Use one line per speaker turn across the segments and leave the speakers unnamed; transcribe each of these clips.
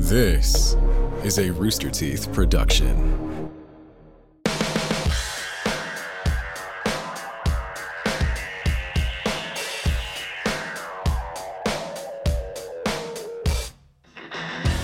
This is a Rooster Teeth production.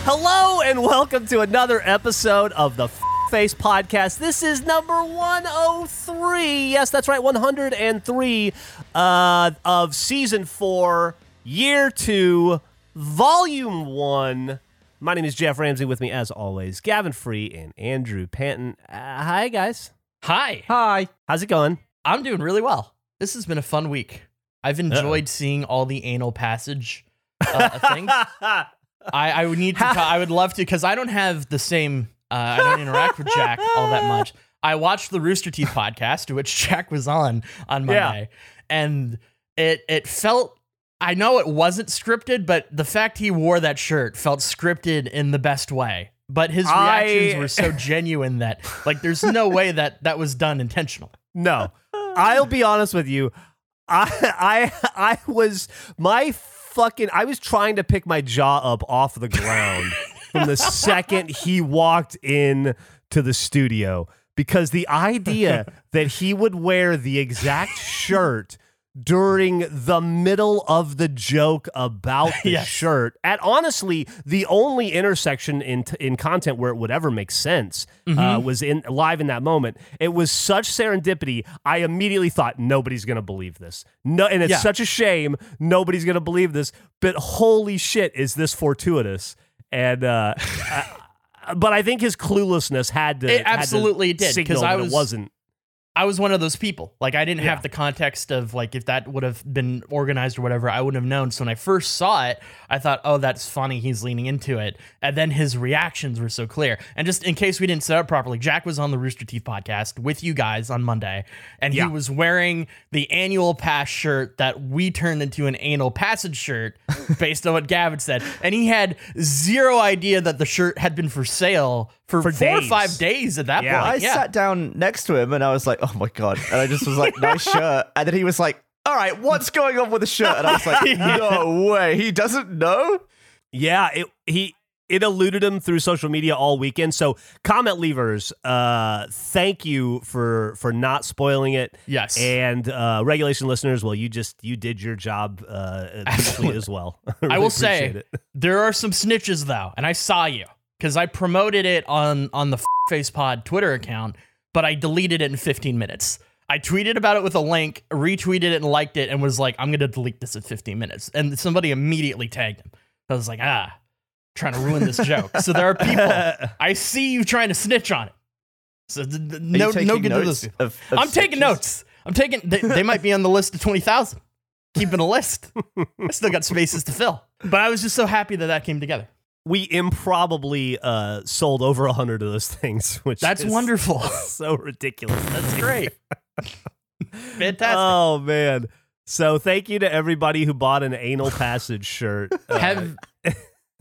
Hello, and welcome to another episode of the Face podcast. This is number 103. Yes, that's right, 103 uh, of season four, year two, volume one
my name is Geoff Ramsey. With me, as always, Gavin Free and Andrew Panton.
Uh, hi, guys.
Hi.
Hi.
How's it going?
I'm doing really well. This has been a fun week. I've enjoyed Uh-oh. seeing all the anal passage uh, things. I, I would need to. I would love to because I don't have the same. Uh, I don't interact with Jack all that much. I watched the Rooster Teeth podcast, which Jack was on on Monday, yeah. and it it felt I know it wasn't scripted, but the fact he wore that shirt felt scripted in the best way. But his reactions I... were so genuine that, like, there's no way that that was done intentionally.
No, I'll be honest with you. I I I was my fucking I was trying to pick my jaw up off the ground from the second he walked in to the studio because the idea that he would wear the exact shirt during the middle of the joke about the yes. shirt at honestly the only intersection in t- in content where it would ever make sense uh, mm-hmm. uh, was in live in that moment. It was such serendipity. I immediately thought nobody's gonna believe this. No, and it's yeah. such a shame nobody's gonna believe this. But holy shit, is this fortuitous? And uh, I, but I think his cluelessness had to.
It absolutely to did because I was, it wasn't. I was one of those people. Like I didn't yeah. have the context of like if that would have been organized or whatever, I wouldn't have known. So when I first saw it, I thought, "Oh, that's funny. He's leaning into it." And then his reactions were so clear. And just in case we didn't set up properly, Jack was on the Rooster Teeth podcast with you guys on Monday, and yeah. he was wearing the annual pass shirt that we turned into an anal passage shirt based on what Gavin said. And he had zero idea that the shirt had been for sale for, for four days. or five days at that yeah. point.
I yeah. sat down next to him and I was like, oh my God. And I just was like, nice shirt. And then he was like, all right, what's going on with the shirt? And I was like, no way. He doesn't know?
Yeah, it, he it eluded him through social media all weekend. So comment leavers, uh, thank you for for not spoiling it.
Yes,
and uh, regulation listeners, well, you just you did your job uh, as well.
I, really I will say it. there are some snitches though, and I saw you because I promoted it on on the Face Pod Twitter account, but I deleted it in 15 minutes. I tweeted about it with a link, retweeted it and liked it, and was like, "I'm gonna delete this in 15 minutes." And somebody immediately tagged him. I was like, "Ah, trying to ruin this joke." so there are people. I see you trying to snitch on it. So th- th- no, no good to this. Of, of I'm snitches? taking notes. I'm taking. They, they might be on the list of twenty thousand. Keeping a list. I still got spaces to fill. But I was just so happy that that came together
we improbably uh, sold over a hundred of those things, which
that's wonderful.
So ridiculous.
That's great. Fantastic.
Oh man. So thank you to everybody who bought an anal passage shirt. Uh, Have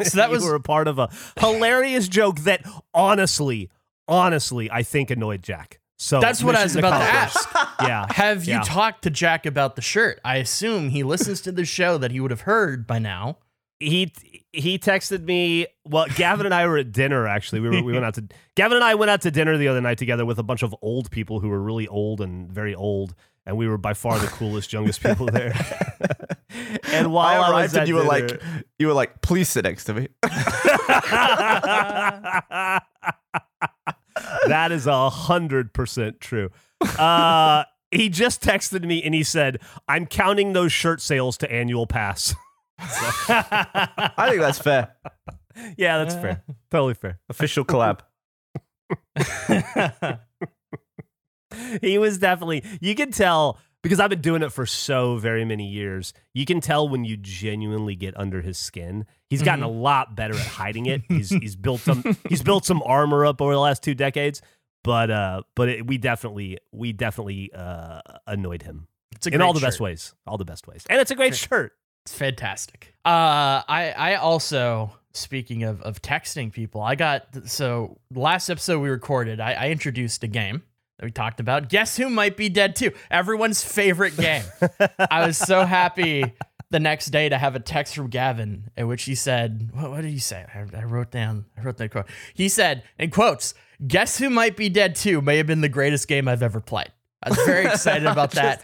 so that was were a part of a hilarious joke that honestly, honestly, I think annoyed Jack. So
that's what I was about to ask. yeah. Have yeah. you talked to Jack about the shirt? I assume he listens to the show that he would have heard by now
he he texted me. Well, Gavin and I were at dinner. Actually, we were, we went out to Gavin and I went out to dinner the other night together with a bunch of old people who were really old and very old, and we were by far the coolest, youngest people there.
and while I, I arrived, and you dinner, were like, you were like, please sit next to me.
that is a hundred percent true. Uh, he just texted me and he said, "I'm counting those shirt sales to annual pass." So.
I think that's fair.
Yeah, that's fair. Totally fair.
Official collab.
he was definitely, you can tell because I've been doing it for so very many years. You can tell when you genuinely get under his skin. He's gotten mm-hmm. a lot better at hiding it. He's he's built some he's built some armor up over the last two decades. But uh, but it, we definitely we definitely uh annoyed him in all the shirt. best ways, all the best ways, and it's a great shirt. It's
fantastic. Uh, I I also speaking of of texting people, I got so last episode we recorded, I, I introduced a game that we talked about. Guess who might be dead too? Everyone's favorite game. I was so happy the next day to have a text from Gavin in which he said, "What, what did he say?" I, I wrote down. I wrote that quote. He said, in quotes, "Guess who might be dead too?" May have been the greatest game I've ever played. I was very excited about that.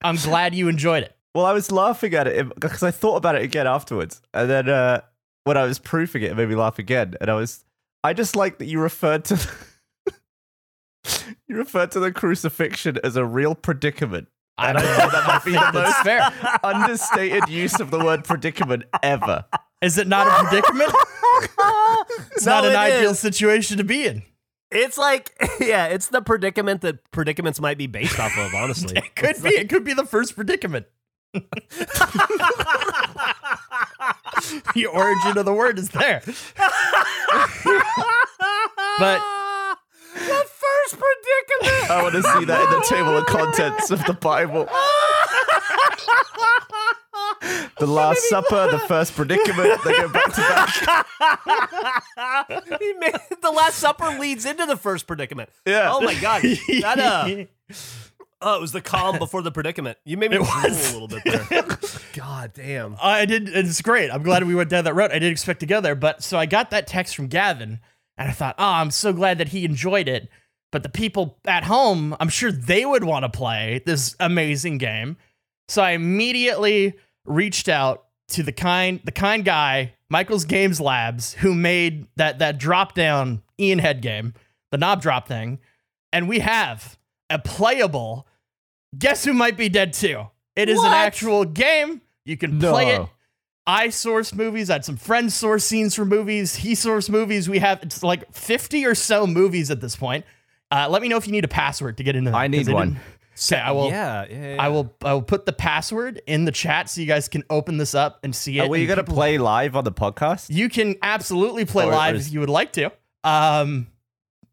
I'm glad you enjoyed it.
Well, I was laughing at it because I thought about it again afterwards, and then uh, when I was proofing it, it made me laugh again. And I was, I just like that you referred to the, you referred to the crucifixion as a real predicament.
I don't know. That might be the most fair.
understated use of the word predicament ever.
Is it not a predicament?
it's no, not an it ideal is. situation to be in.
It's like, yeah, it's the predicament that predicaments might be based off of, honestly.
it could
it's
be. Like, it could be the first predicament
the origin of the word is there. but
the first predicament.
I want to see that in the table of contents of the Bible. The Last Supper, the first predicament, they go back to back. Made,
the Last Supper leads into the first predicament. Yeah. Oh my god. That, uh, Oh, it was the calm before the predicament. You made me it a little bit there. God damn.
I did. It's great. I'm glad we went down that road. I didn't expect to go there, but so I got that text from Gavin, and I thought, oh, I'm so glad that he enjoyed it. But the people at home, I'm sure they would want to play this amazing game. So I immediately reached out to the kind, the kind guy, Michael's Games Labs, who made that that drop down Ian Head game, the knob drop thing, and we have a playable Guess who might be dead too? It is what? an actual game. You can no. play it. I source movies. I had some friends source scenes for movies. He source movies. We have it's like fifty or so movies at this point. Uh, let me know if you need a password to get into. Them,
I need one.
Okay, I will. Yeah, yeah, yeah, I will. I will put the password in the chat so you guys can open this up and see it. Are
we gonna play live on the podcast?
You can absolutely play or, live or is- if you would like to. Um,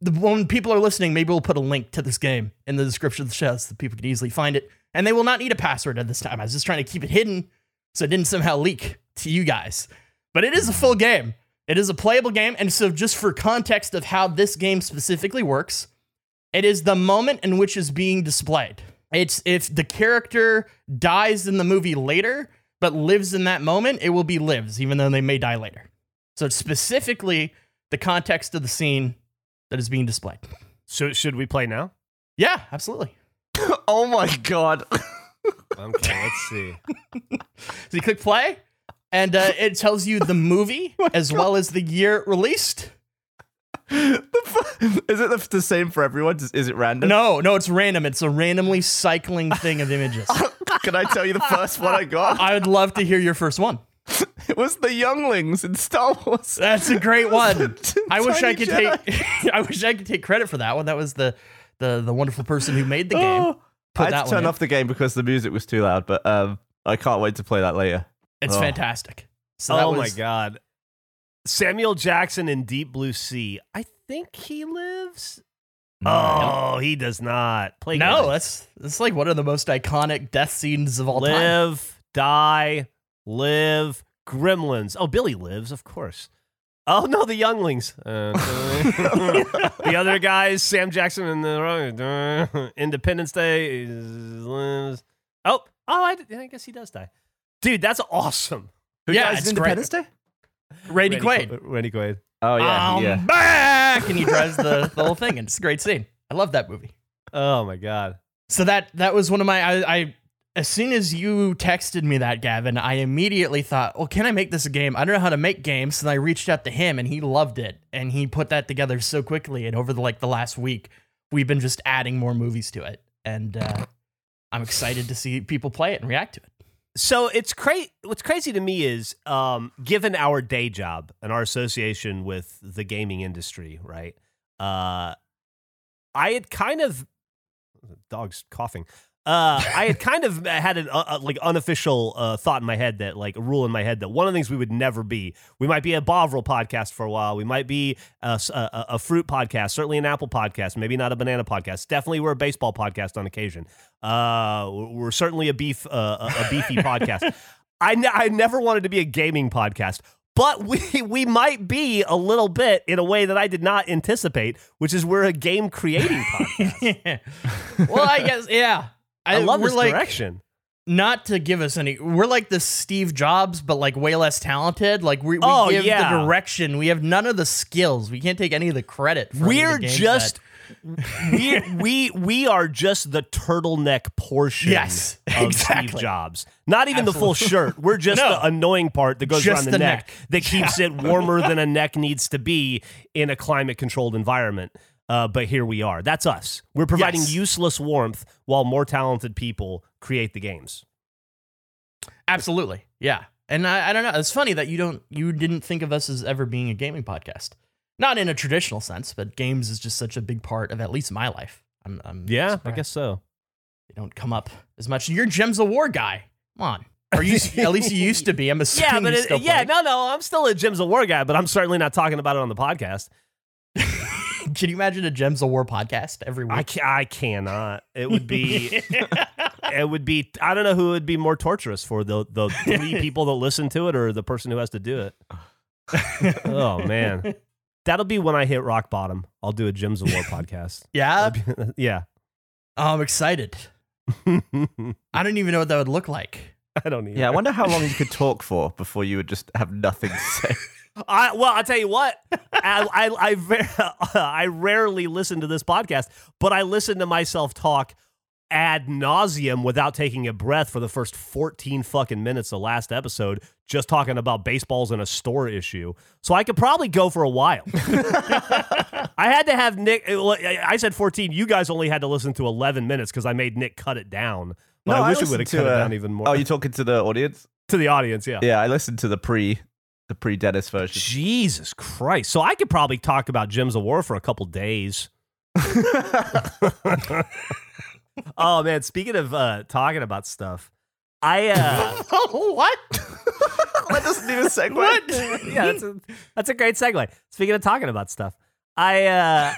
when people are listening, maybe we'll put a link to this game in the description of the show so that people can easily find it. And they will not need a password at this time. I was just trying to keep it hidden so it didn't somehow leak to you guys. But it is a full game. It is a playable game. And so, just for context of how this game specifically works, it is the moment in which is being displayed. It's if the character dies in the movie later, but lives in that moment, it will be lives, even though they may die later. So, it's specifically the context of the scene that is being displayed.
So should we play now?
Yeah, absolutely.
oh my god.
okay, let's see.
so you click play, and uh, it tells you the movie oh as god. well as the year released.
is it the same for everyone? Is it random?
No, no, it's random. It's a randomly cycling thing of images.
Can I tell you the first one I got?
I would love to hear your first one.
It was the younglings in Star Wars.
That's a great one. I wish I could Jedi. take. I wish I could take credit for that one. That was the the the wonderful person who made the oh, game.
I had to turn off the game because the music was too loud. But um, I can't wait to play that later.
It's oh. fantastic.
So oh was, my god, Samuel Jackson in Deep Blue Sea. I think he lives. No. Oh, he does not play.
No, that's that's like one of the most iconic death scenes of all
live, time. Live, die Live, Gremlins. Oh, Billy lives, of course. Oh no, the younglings. Uh, the other guys, Sam Jackson and the Independence Day lives. Oh, oh, I, I, guess he does die. Dude, that's awesome.
Who yeah, it's Independence great. Day. Randy, Randy Quaid.
Randy Quaid.
Oh yeah, I'm yeah. back, and he drives the, the whole thing, and it's a great scene. I love that movie.
Oh my god.
So that that was one of my I, I as soon as you texted me that, Gavin, I immediately thought, well, can I make this a game? I don't know how to make games. And I reached out to him and he loved it. And he put that together so quickly. And over the like the last week, we've been just adding more movies to it. And uh, I'm excited to see people play it and react to it.
So it's crazy. What's crazy to me is, um, given our day job and our association with the gaming industry, right? Uh, I had kind of dogs coughing. Uh, I had kind of had an uh, uh, like unofficial uh, thought in my head that like a rule in my head that one of the things we would never be. We might be a Bovril podcast for a while. We might be a, a, a, fruit podcast, certainly an apple podcast, maybe not a banana podcast. Definitely, we're a baseball podcast on occasion. Uh, we're certainly a beef uh, a, a, beefy podcast. I, ne- I never wanted to be a gaming podcast but we we might be a little bit in a way that I did not anticipate, which is we're a game creating podcast. yeah. Well,
I guess yeah.
I, I love this like, direction.
Not to give us any, we're like the Steve Jobs, but like way less talented. Like we, we
oh, give yeah.
the direction. We have none of the skills. We can't take any of the credit. we're the just. That.
we, we we are just the turtleneck portion
yes, of
exactly. Steve Jobs. Not even Absolutely. the full shirt. We're just no. the annoying part that goes just around the, the neck. neck, that keeps yeah. it warmer than a neck needs to be in a climate controlled environment. Uh, but here we are. That's us. We're providing yes. useless warmth while more talented people create the games.
Absolutely. Yeah. And I, I don't know. It's funny that you don't you didn't think of us as ever being a gaming podcast. Not in a traditional sense, but games is just such a big part of at least my life. I'm, I'm
yeah,
surprised.
I guess so.
They don't come up as much. You're Gems of War guy. Come on. Or you, at least you used to be. I'm assuming.
Yeah,
but it, yeah,
no, no, I'm still a Gems of War guy, but I'm certainly not talking about it on the podcast.
Can you imagine a Gems of War podcast every week? I,
ca- I cannot. It would be. it would be. I don't know who would be more torturous for the the three people that listen to it or the person who has to do it. oh man, that'll be when I hit rock bottom. I'll do a Gems of War podcast.
Yeah, be,
yeah.
Oh, I'm excited. I don't even know what that would look like.
I don't even.
Yeah, I wonder how long you could talk for before you would just have nothing to say.
I, well, I'll tell you what. I, I, I, I rarely listen to this podcast, but I listen to myself talk ad nauseum without taking a breath for the first 14 fucking minutes of last episode, just talking about baseballs and a store issue. So I could probably go for a while. I had to have Nick, eh, eh, I said 14. You guys only had to listen to 11 minutes because I made Nick cut it down.
But no, I wish I we would have cut uh, it down uh, even more. Oh, you talking to the audience?
To the audience, yeah.
Yeah, I listened to the pre the pre Dennis version.
Jesus Christ! So I could probably talk about Gems of War for a couple days. oh man! Speaking of uh, talking about stuff, I uh,
what? that
doesn't a segue. What?
yeah, that's a, that's a great segue. Speaking of talking about stuff, I uh,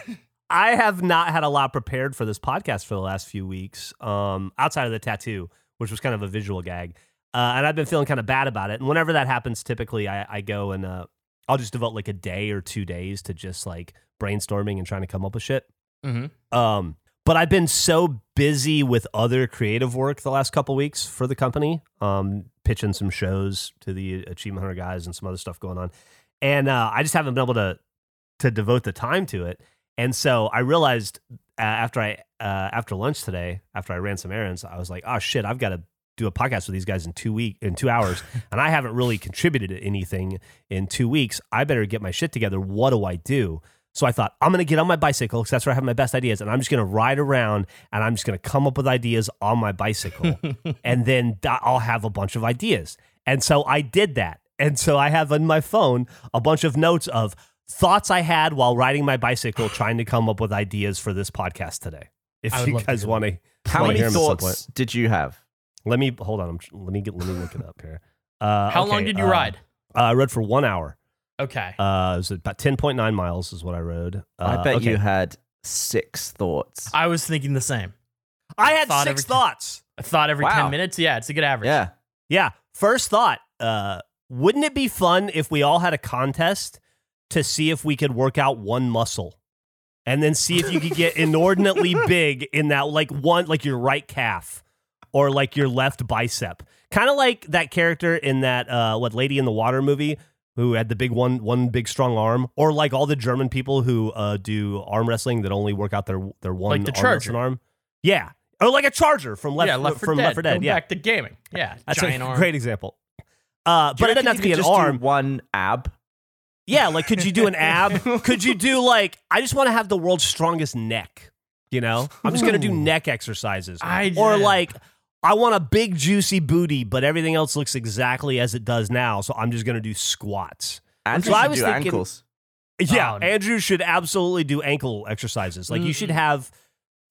I have not had a lot prepared for this podcast for the last few weeks. Um, outside of the tattoo, which was kind of a visual gag, uh, and I've been feeling kind of bad about it. And whenever that happens, typically I, I go and uh, I'll just devote like a day or two days to just like brainstorming and trying to come up with shit.
Mm-hmm. Um,
but I've been so busy with other creative work the last couple weeks for the company, um, pitching some shows to the Achievement Hunter guys and some other stuff going on, and uh, I just haven't been able to to devote the time to it. And so I realized uh, after I uh, after lunch today, after I ran some errands, I was like, oh shit, I've got to do a podcast with these guys in two week in two hours, and I haven't really contributed to anything in two weeks. I better get my shit together. What do I do? So I thought I'm going to get on my bicycle because that's where I have my best ideas, and I'm just going to ride around and I'm just going to come up with ideas on my bicycle, and then I'll have a bunch of ideas. And so I did that, and so I have on my phone a bunch of notes of thoughts I had while riding my bicycle, trying to come up with ideas for this podcast today. If you guys want to,
how many thoughts did you have?
Let me hold on. I'm, let me get. Let me look it up here.
Uh, How okay, long did you
uh,
ride?
Uh, I rode for one hour.
Okay.
Uh, it was about ten point nine miles is what I rode. I
uh, bet okay. you had six thoughts.
I was thinking the same.
I had thought six thoughts.
I thought every wow. ten minutes. Yeah, it's a good average.
Yeah.
Yeah. First thought. Uh, wouldn't it be fun if we all had a contest to see if we could work out one muscle? and then see if you could get inordinately big in that like one like your right calf or like your left bicep. Kind of like that character in that uh, what Lady in the Water movie who had the big one one big strong arm, or like all the German people who uh, do arm wrestling that only work out their their one
like the arm, charger. arm.
Yeah, or oh, like a charger from Left, yeah, left from dead. Left 4 Dead. yeah,
back to gaming. Yeah,
that's a arm. great example. Uh, but it doesn't have to be an arm.
one ab.
Yeah, like could you do an ab? could you do like I just want to have the world's strongest neck? You know, I'm just gonna do neck exercises, I, or like I want a big, juicy booty, but everything else looks exactly as it does now. So I'm just going to do squats.
Andrew so should do thinking, ankles.
Yeah, um, Andrew should absolutely do ankle exercises. Like mm-hmm. you should have,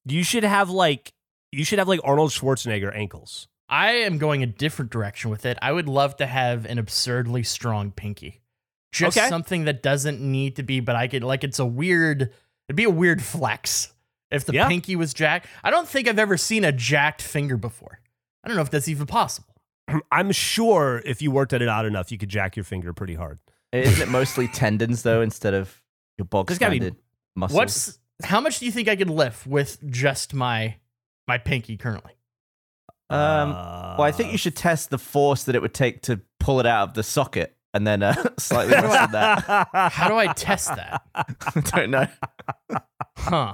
you should have like, you should have like Arnold Schwarzenegger ankles.
I am going a different direction with it. I would love to have an absurdly strong pinky. Just okay. something that doesn't need to be, but I could like it's a weird. It'd be a weird flex if the yeah. pinky was jacked. I don't think I've ever seen a jacked finger before. I don't know if that's even possible.
I'm sure if you worked at it out enough, you could jack your finger pretty hard.
Isn't it mostly tendons though, instead of your bulk standard be, muscles? What's
how much do you think I could lift with just my my pinky currently?
Um, uh, well, I think you uh. should test the force that it would take to pull it out of the socket, and then uh, slightly less than that.
How do I test that?
I don't
know.
Huh.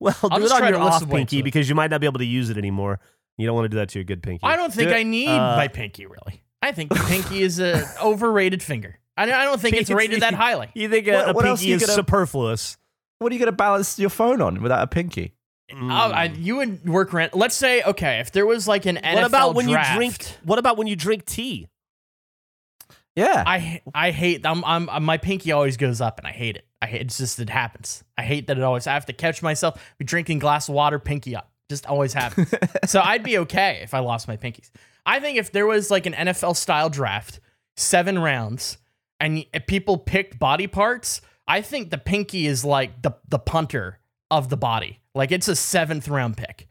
Well, I'll do it on your off pinky because you might not be able to use it anymore. You don't want to do that to your good pinky.
I don't think do I need uh, my pinky really. I think the pinky is an overrated finger. I don't think pinky, it's rated that highly.
You think a, what, a what pinky
is gonna,
superfluous?
What are you going to balance your phone on without a pinky?
Mm. Oh, I, you would work rent. Let's say okay, if there was like an NFL what
about when
draft,
you drink? What about when you drink tea?
Yeah,
I I hate. I'm, I'm my pinky always goes up, and I hate it. I hate, it's just it happens. I hate that it always. I have to catch myself. Be drinking glass of water, pinky up. Just always happens. so I'd be okay if I lost my pinkies. I think if there was like an NFL style draft, seven rounds, and people picked body parts, I think the pinky is like the the punter of the body. Like it's a seventh round pick.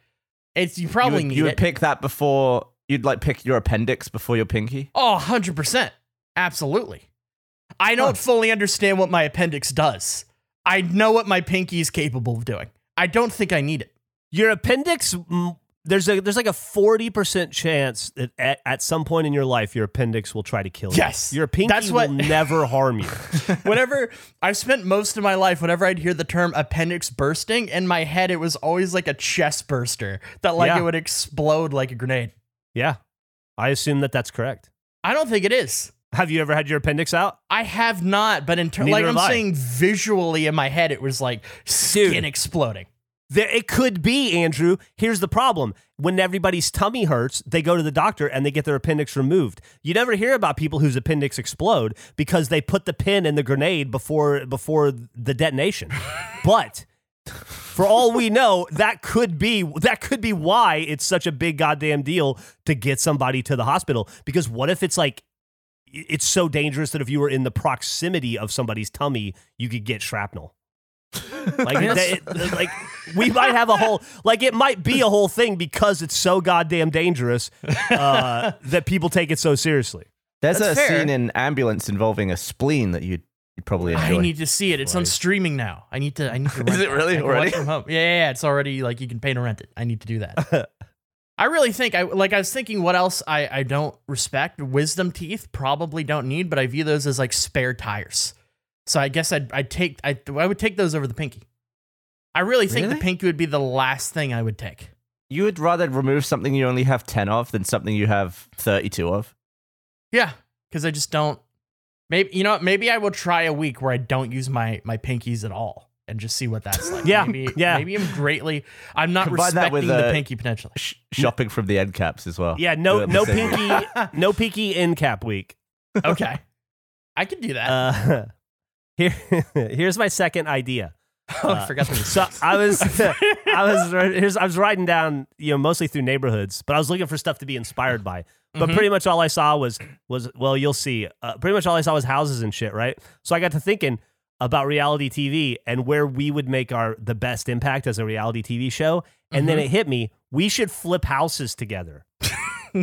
It's you probably you would, need you would it.
pick that before you'd like pick your appendix before your pinky.
Oh, 100 percent, absolutely. I don't huh. fully understand what my appendix does. I know what my pinky is capable of doing. I don't think I need it.
Your appendix mm, there's a there's like a 40% chance that at, at some point in your life your appendix will try to kill you.
Yes.
Your pinky That's what, will never harm you.
whenever I've spent most of my life whenever I'd hear the term appendix bursting in my head it was always like a chest burster that like yeah. it would explode like a grenade.
Yeah. I assume that that's correct.
I don't think it is.
Have you ever had your appendix out?
I have not, but in like I'm I. saying visually in my head, it was like skin Dude. exploding.
There, it could be, Andrew. Here's the problem. When everybody's tummy hurts, they go to the doctor and they get their appendix removed. You never hear about people whose appendix explode because they put the pin in the grenade before before the detonation. but for all we know, that could be that could be why it's such a big goddamn deal to get somebody to the hospital because what if it's like it's so dangerous that if you were in the proximity of somebody's tummy, you could get shrapnel. like, yes. that, it, like we might have a whole like it might be a whole thing because it's so goddamn dangerous uh, that people take it so seriously.
There's That's a fair. scene in Ambulance involving a spleen that you'd, you'd probably enjoy.
I need to see it. It's on streaming now. I need to. I need to.
Is it really
already? Yeah, yeah, yeah, It's already like you can pay to rent it. I need to do that. I really think I like I was thinking what else I, I don't respect. Wisdom teeth probably don't need, but I view those as like spare tires. So I guess I'd I'd take I I would take those over the pinky. I really think really? the pinky would be the last thing I would take.
You would rather remove something you only have ten of than something you have thirty two of?
Yeah. Because I just don't maybe you know maybe I will try a week where I don't use my my pinkies at all and just see what that's like.
yeah,
maybe,
yeah.
Maybe I'm greatly. I'm not Combine respecting with, the uh, pinky potentially. Sh-
shopping from the end caps as well.
Yeah, no, no pinky, no pinky end cap week.
Okay, I can do that.
Uh, here, here's my second idea.
Oh, uh, I forgot. so
I was, I was, here's, I was writing down, you know, mostly through neighborhoods, but I was looking for stuff to be inspired by. But mm-hmm. pretty much all I saw was was well, you'll see. Uh, pretty much all I saw was houses and shit, right? So I got to thinking, about reality TV and where we would make our the best impact as a reality TV show. And mm-hmm. then it hit me, we should flip houses together.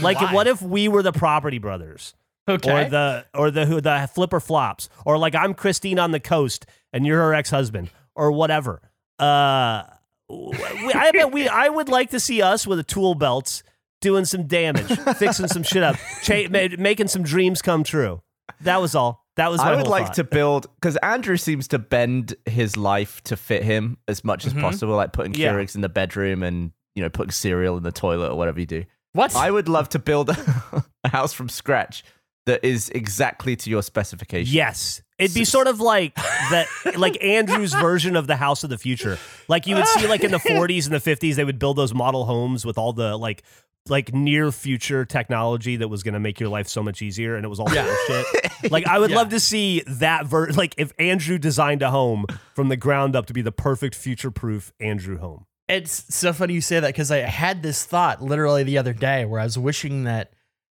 like Why? what if we were the property brothers?
Okay. Or the
or the who the flipper flops. Or like I'm Christine on the coast and you're her ex husband or whatever. Uh I bet we I would like to see us with a tool belts doing some damage, fixing some shit up, cha- ma- making some dreams come true. That was all. That was I would
like thought. to build because Andrew seems to bend his life to fit him as much mm-hmm. as possible, like putting yeah. Keurigs in the bedroom and you know putting cereal in the toilet or whatever you do.
What
I would love to build a house from scratch that is exactly to your specification.
Yes, It'd be sort of like that, like Andrew's version of the house of the future. Like you would see, like in the 40s and the 50s, they would build those model homes with all the like, like near future technology that was going to make your life so much easier, and it was all yeah. bullshit. Like I would yeah. love to see that. Ver- like if Andrew designed a home from the ground up to be the perfect future proof Andrew home.
It's so funny you say that because I had this thought literally the other day where I was wishing that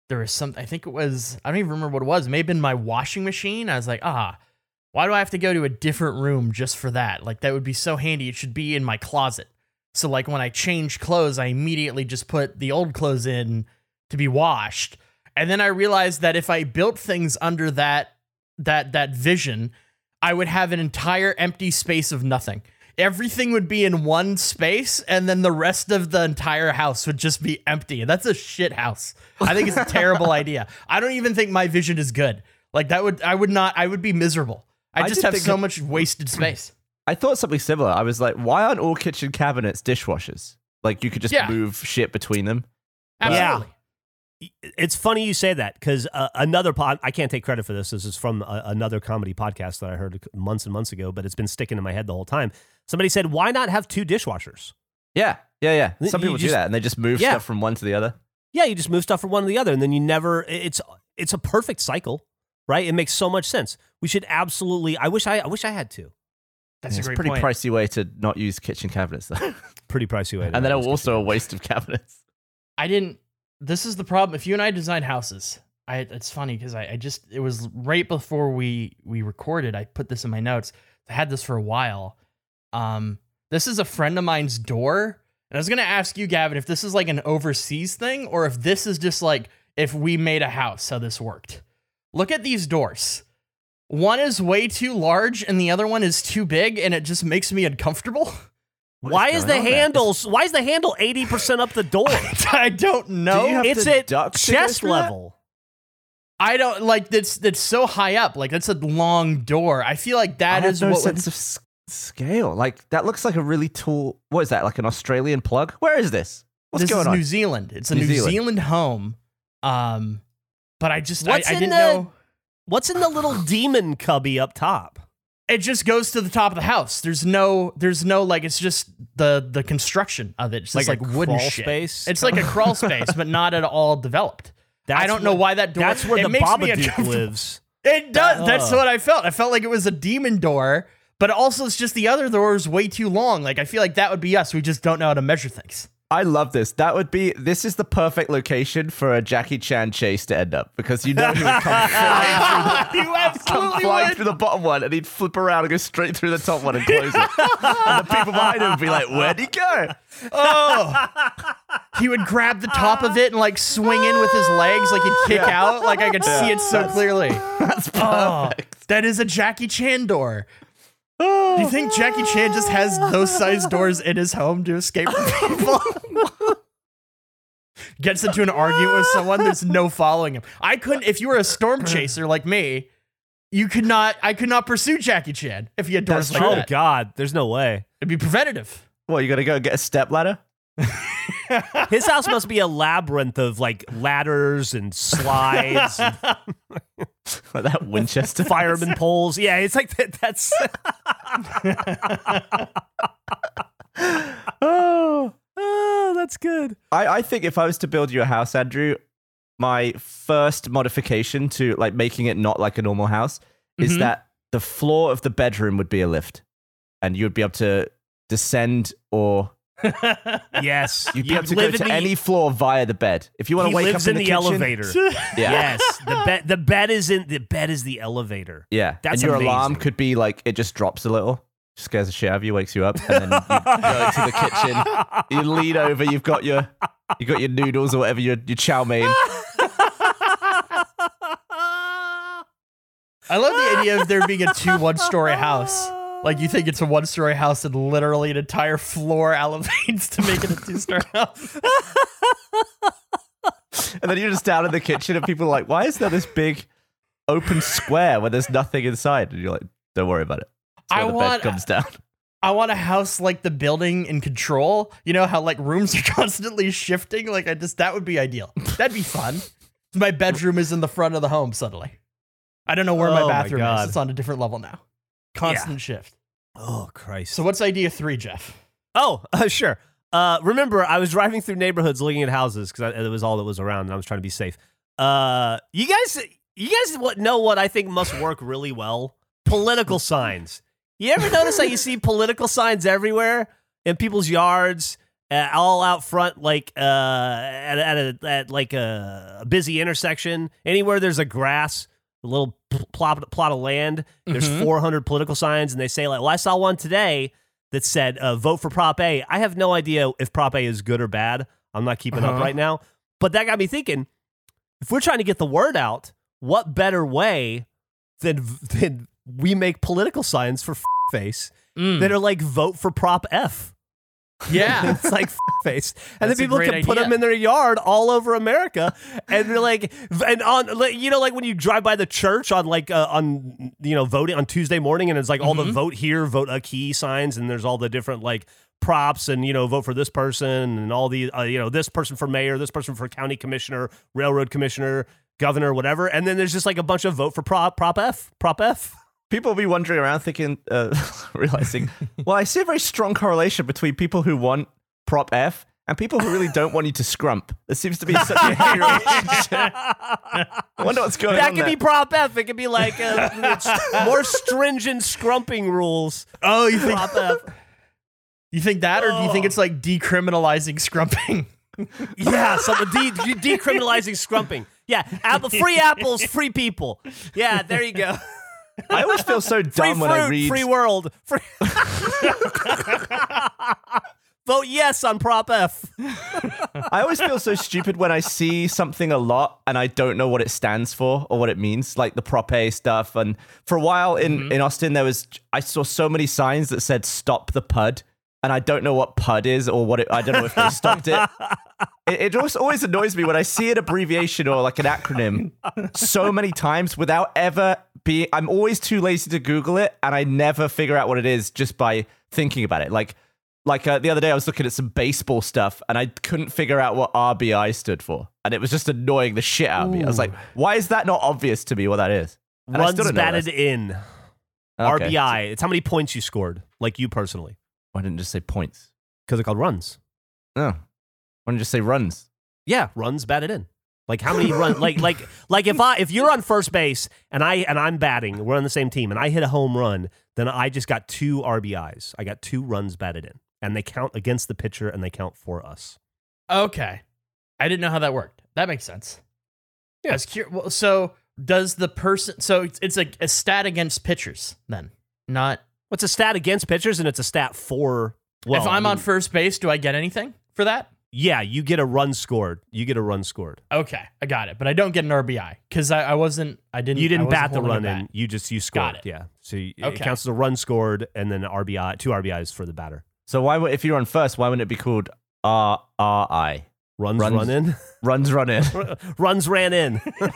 there was some. I think it was. I don't even remember what it was. It may have been my washing machine. I was like, ah, why do I have to go to a different room just for that? Like that would be so handy. It should be in my closet. So like when I change clothes, I immediately just put the old clothes in to be washed. And then I realized that if I built things under that that that vision, I would have an entire empty space of nothing everything would be in one space and then the rest of the entire house would just be empty. that's a shit house. I think it's a terrible idea. I don't even think my vision is good. Like that would I would not I would be miserable. I, I just have so it, much wasted space.
I thought something similar. I was like, why aren't all kitchen cabinets dishwashers? Like you could just yeah. move shit between them.
Absolutely. Yeah
it's funny you say that because uh, another pod i can't take credit for this this is from a, another comedy podcast that i heard months and months ago but it's been sticking in my head the whole time somebody said why not have two dishwashers
yeah yeah yeah some people just, do that and they just move yeah. stuff from one to the other
yeah you just move stuff from one to the other and then you never it's it's a perfect cycle right it makes so much sense we should absolutely i wish i, I wish i had two
that's yeah, a
pretty
point.
pricey way to not use kitchen cabinets though
pretty pricey way
and then also a waste of cabinets
i didn't this is the problem. If you and I design houses, I it's funny because I, I just it was right before we we recorded. I put this in my notes. I had this for a while. Um, this is a friend of mine's door. And I was gonna ask you, Gavin, if this is like an overseas thing or if this is just like if we made a house, how this worked. Look at these doors. One is way too large and the other one is too big, and it just makes me uncomfortable.
why is, is the handle? Why is the handle eighty percent up the door?
I don't know. Do it's at chest level. I don't like that's that's so high up. Like that's a long door. I feel like that I is no what sense would... of
s- scale. Like that looks like a really tall. What is that? Like an Australian plug? Where is this?
What's this going on? New Zealand. It's a New, New Zealand. Zealand. home. Um, but I just what's I, I didn't the, know.
What's in the little demon cubby up top?
it just goes to the top of the house. There's no, there's no like it's just the the construction of it. It's just like, like wooden shit. space. It's like a crawl space, but not at all developed. That's I don't what, know why that door.
That's where the Babadook lives.
It does. Uh. That's what I felt. I felt like it was a demon door, but also it's just the other door is way too long. Like I feel like that would be us. We just don't know how to measure things.
I love this. That would be this is the perfect location for a Jackie Chan chase to end up because you know he would come flying
through the, flying through the bottom one and he'd flip around and go straight through the top one and close it.
and the people behind him would be like, "Where'd he go?"
Oh, he would grab the top of it and like swing in with his legs, like he'd kick yeah. out. Like I could yeah. see it so that's, clearly.
That's oh, perfect.
Oh, that is a Jackie Chan door. Do you think Jackie Chan just has those size doors in his home to escape from people? Gets into an argument with someone, there's no following him. I couldn't, if you were a storm chaser like me, you could not, I could not pursue Jackie Chan if he had doors That's like true. Oh, that. Oh,
God, there's no way.
It'd be preventative.
Well, you gotta go get a stepladder.
His house must be a labyrinth of like ladders and slides.
and that Winchester
fireman poles. Yeah, it's like that, that's.
oh, oh, that's good.
I, I think if I was to build you a house, Andrew, my first modification to like making it not like a normal house is mm-hmm. that the floor of the bedroom would be a lift and you would be able to descend or
yes,
you, have to go to the, any floor via the bed. If you want to wake up in, in the, the elevator. yeah.
Yes, the bed. The bed is in the bed is the elevator.
Yeah, that's and your amazing. alarm could be like it just drops a little. Scares the shit out of you, wakes you up, and then you go to the kitchen. You lean over, you've got your you got your noodles or whatever your your chow mein.
I love the idea of there being a two one story house. Like you think it's a one story house and literally an entire floor elevates to make it a two story house.
and then you're just down in the kitchen and people are like, why is there this big open square where there's nothing inside? And you're like, don't worry about it. It's where I the want, bed comes down.
I want a house like the building in control. You know how like rooms are constantly shifting? Like I just that would be ideal. That'd be fun. My bedroom is in the front of the home suddenly. I don't know where oh my bathroom my is. It's on a different level now constant yeah. shift.
Oh Christ!
So what's idea three, Geoff?
Oh, uh, sure. Uh, remember, I was driving through neighborhoods looking at houses because it was all that was around, and I was trying to be safe. Uh, you guys, you guys know what I think must work really well? Political signs. You ever notice how you see political signs everywhere in people's yards, uh, all out front, like uh, at at, a, at like a busy intersection, anywhere there's a grass, a little plop, plot of land. There's mm-hmm. 400 political signs, and they say like, "Well, I saw one today that said uh, vote for Prop A." I have no idea if Prop A is good or bad. I'm not keeping uh-huh. up right now, but that got me thinking. If we're trying to get the word out, what better way than than we make political signs for f- face mm. that are like vote for Prop F?
Yeah.
it's like face. And That's then people can put them in their yard all over America. And they're like, and on, you know, like when you drive by the church on like, uh, on, you know, voting on Tuesday morning and it's like mm-hmm. all the mm-hmm. vote here, vote a key signs. And there's all the different like props and, you know, vote for this person and all the, uh, you know, this person for mayor, this person for county commissioner, railroad commissioner, governor, whatever. And then there's just like a bunch of vote for prop, prop F, prop F
people will be wandering around thinking, uh, realizing, well, I see a very strong correlation between people who want prop F and people who really don't want you to scrump. There seems to be such a relationship. I wonder what's going
that on. That could
be
prop F. It could be like uh, a, more stringent scrumping rules.
Oh, you think prop F.
You think that, or do you think it's like decriminalizing scrumping?
yeah, so de- de- decriminalizing scrumping. Yeah, apple, free apples, free people. Yeah, there you go.
I always feel so dumb
free when
I read
free world. Free- Vote yes on Prop F.
I always feel so stupid when I see something a lot and I don't know what it stands for or what it means, like the Prop A stuff. And for a while in, mm-hmm. in Austin, there was I saw so many signs that said "Stop the Pud." and I don't know what PUD is or what it, I don't know if they stopped it. it. It just always annoys me when I see an abbreviation or like an acronym so many times without ever be I'm always too lazy to Google it, and I never figure out what it is just by thinking about it. Like like uh, the other day, I was looking at some baseball stuff, and I couldn't figure out what RBI stood for, and it was just annoying the shit out of me. I was like, why is that not obvious to me? What that is? And
Runs batted in. Okay. RBI. it's how many points you scored, like you personally.
Why didn't you just say points?
Because they're called runs. No. Oh.
Why didn't you just say runs?
Yeah, runs batted in. Like how many run? like like like if I if you're on first base and I and I'm batting, we're on the same team, and I hit a home run, then I just got two RBIs. I got two runs batted in, and they count against the pitcher and they count for us.
Okay, I didn't know how that worked. That makes sense. Yeah. Cur- well, so does the person? So it's, it's a stat against pitchers then, not.
What's
a
stat against pitchers, and it's a stat for. Well,
if I'm I mean, on first base, do I get anything for that?
Yeah, you get a run scored. You get a run scored.
Okay, I got it, but I don't get an RBI because I, I, wasn't. I didn't.
You didn't bat the run in. You just you scored. Got it. Yeah, so you, okay. it counts as a run scored, and then RBI, two RBIs for the batter.
So why would if you run first, why wouldn't it be called R R I?
Runs, runs run in.
Runs run in.
runs ran in.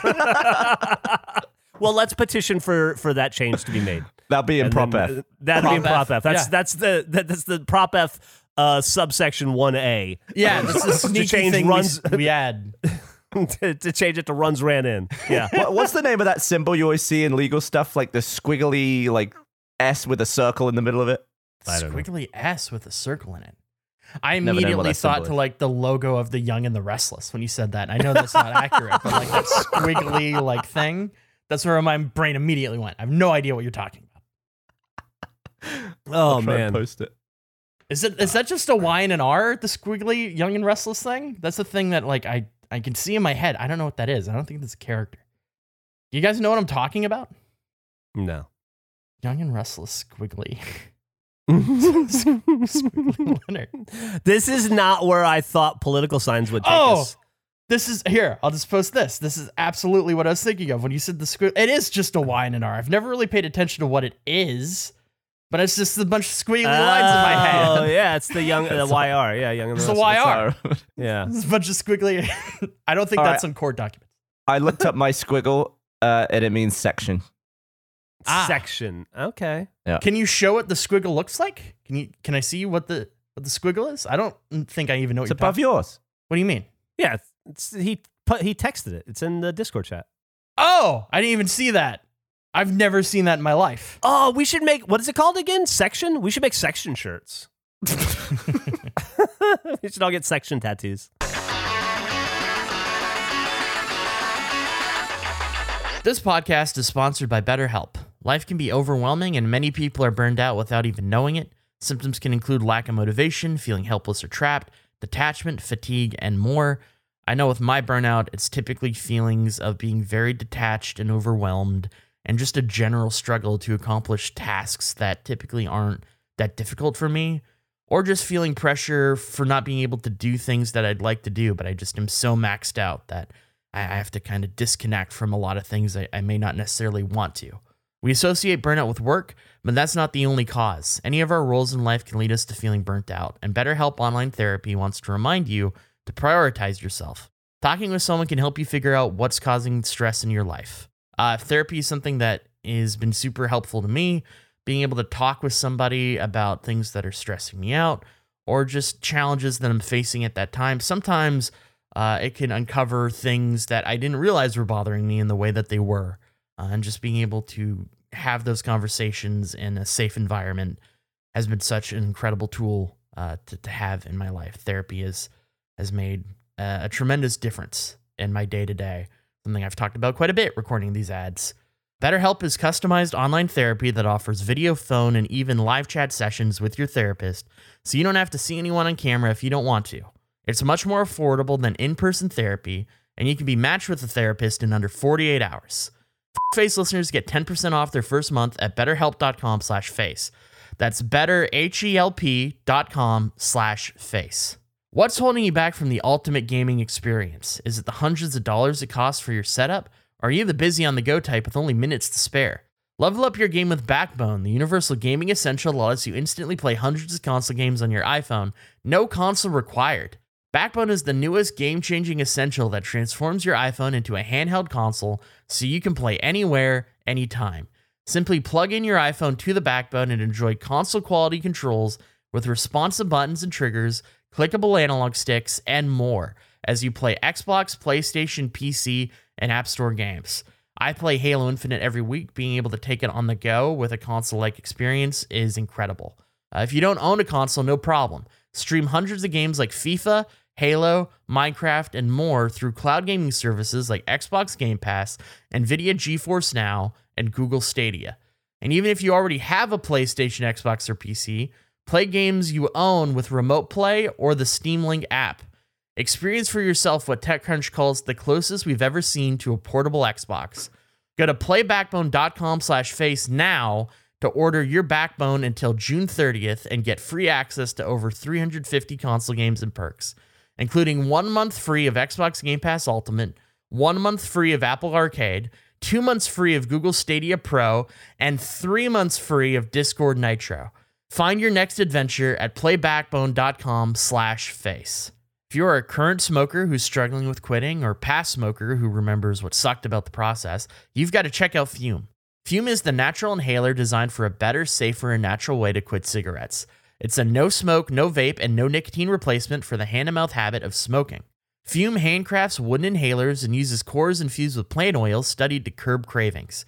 well, let's petition for for that change to be made.
That'd be in prop F.
That'd prop
be
in prop F. F. That's yeah. that's the that, that's the prop F uh, subsection 1A.
Yeah,
um,
this is change thing runs we, we add.
to, to, change it to runs ran in. Yeah. What,
what's the name of that symbol you always see in legal stuff? Like the squiggly like S with a circle in the middle of it?
Squiggly know. S with a circle in it. I immediately thought to like the logo of the Young and the Restless when you said that. And I know that's not accurate, but like that squiggly like thing. That's where my brain immediately went. I have no idea what you're talking about.
Oh man, post it.
Is it is that just a Y and an R? The squiggly young and restless thing? That's the thing that like I I can see in my head. I don't know what that is. I don't think that's a character. You guys know what I'm talking about?
No.
Young and restless squiggly.
squiggly This is not where I thought political signs would take oh, us.
This is here. I'll just post this. This is absolutely what I was thinking of when you said the squig. It is just a Y and an R. I've never really paid attention to what it is but it's just a bunch of squiggly lines in my head. Oh
yeah, it's the young
the
YR. Yeah, young. It's the YR.
yeah, it's a bunch of squiggly. I don't think All that's right. in court documents.
I looked up my squiggle, uh, and it means section.
Ah. Section. Okay.
Yeah. Can you show what the squiggle looks like? Can you? Can I see what the what the squiggle is? I don't think I even know. It's what above yours. What do you mean?
Yeah, it's, put he texted it. It's in the Discord chat.
Oh, I didn't even see that. I've never seen that in my life.
Oh, we should make what is it called again? Section? We should make section shirts. we should all get section tattoos.
This podcast is sponsored by BetterHelp. Life can be overwhelming, and many people are burned out without even knowing it. Symptoms can include lack of motivation, feeling helpless or trapped, detachment, fatigue, and more. I know with my burnout, it's typically feelings of being very detached and overwhelmed and just a general struggle to accomplish tasks that typically aren't that difficult for me, or just feeling pressure for not being able to do things that I'd like to do, but I just am so maxed out that I have to kind of disconnect from a lot of things I, I may not necessarily want to. We associate burnout with work, but that's not the only cause. Any of our roles in life can lead us to feeling burnt out, and BetterHelp Online Therapy wants to remind you to prioritize yourself. Talking with someone can help you figure out what's causing stress in your life. Uh, therapy is something that has been super helpful to me. Being able to talk with somebody about things that are stressing me out or just challenges that I'm facing at that time. Sometimes uh, it can uncover things that I didn't realize were bothering me in the way that they were. Uh, and just being able to have those conversations in a safe environment has been such an incredible tool uh, to, to have in my life. Therapy is, has made a, a tremendous difference in my day to day something I've talked about quite a bit recording these ads. BetterHelp is customized online therapy that offers video, phone, and even live chat sessions with your therapist, so you don't have to see anyone on camera if you don't want to. It's much more affordable than in person therapy, and you can be matched with a therapist in under 48 hours. Face listeners get 10% off their first month at betterhelp.com slash face. That's betterhelp.com slash face. What's holding you back from the ultimate gaming experience? Is it the hundreds of dollars it costs for your setup? Or are you the busy on the go type with only minutes to spare? Level up your game with Backbone, the universal gaming essential that lets you instantly play hundreds of console games on your iPhone, no console required. Backbone is the newest game changing essential that transforms your iPhone into a handheld console so you can play anywhere, anytime. Simply plug in your iPhone to the Backbone and enjoy console quality controls with responsive buttons and triggers clickable analog sticks, and more as you play Xbox, PlayStation, PC, and App Store games. I play Halo Infinite every week. Being able to take it on the go with a console like experience is incredible. Uh, if you don't own a console, no problem. Stream hundreds of games like FIFA, Halo, Minecraft, and more through cloud gaming services like Xbox Game Pass, NVIDIA GeForce Now, and Google Stadia. And even if you already have a PlayStation, Xbox, or PC, Play games you own with Remote Play or the Steam Link app. Experience for yourself what TechCrunch calls the closest we've ever seen to a portable Xbox. Go to playbackbone.com/face now to order your Backbone until June 30th and get free access to over 350 console games and perks, including 1 month free of Xbox Game Pass Ultimate, 1 month free of Apple Arcade, 2 months free of Google Stadia Pro, and 3 months free of Discord Nitro. Find your next adventure at playbackbone.com slash face. If you're a current smoker who's struggling with quitting or past smoker who remembers what sucked about the process, you've got to check out Fum. Fum is the natural inhaler designed for a better, safer, and natural way to quit cigarettes. It's a no smoke, no vape, and no nicotine replacement for the hand to mouth habit of smoking. Fum handcrafts wooden inhalers and uses cores infused with plant oils studied to curb cravings.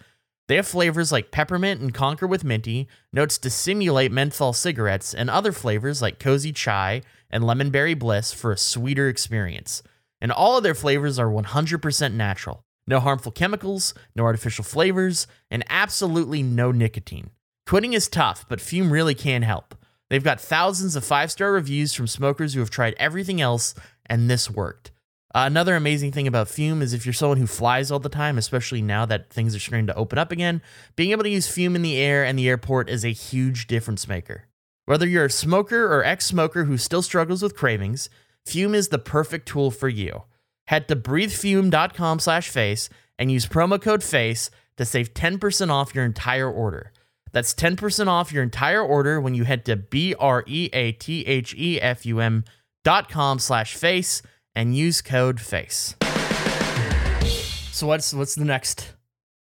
They have flavors like peppermint and conquer with minty, notes to simulate menthol cigarettes, and other flavors like cozy chai and lemon berry bliss for a sweeter experience. And all of their flavors are 100% natural. No harmful chemicals, no artificial flavors, and absolutely no nicotine. Quitting is tough, but Fum really can help. They've got thousands of five star reviews from smokers who have tried everything else, and this worked. Uh, another amazing thing about Fum is if you're someone who flies all the time, especially now that things are starting to open up again, being able to use Fum in the air and the airport is a huge difference maker. Whether you're a smoker or ex smoker who still struggles with cravings, Fum is the perfect tool for you. Head to breathefum.com slash face and use promo code FACE to save 10% off your entire order. That's 10% off your entire order when you head to B R E A T H E F U M dot com slash face and use code FACE. So what's what's the next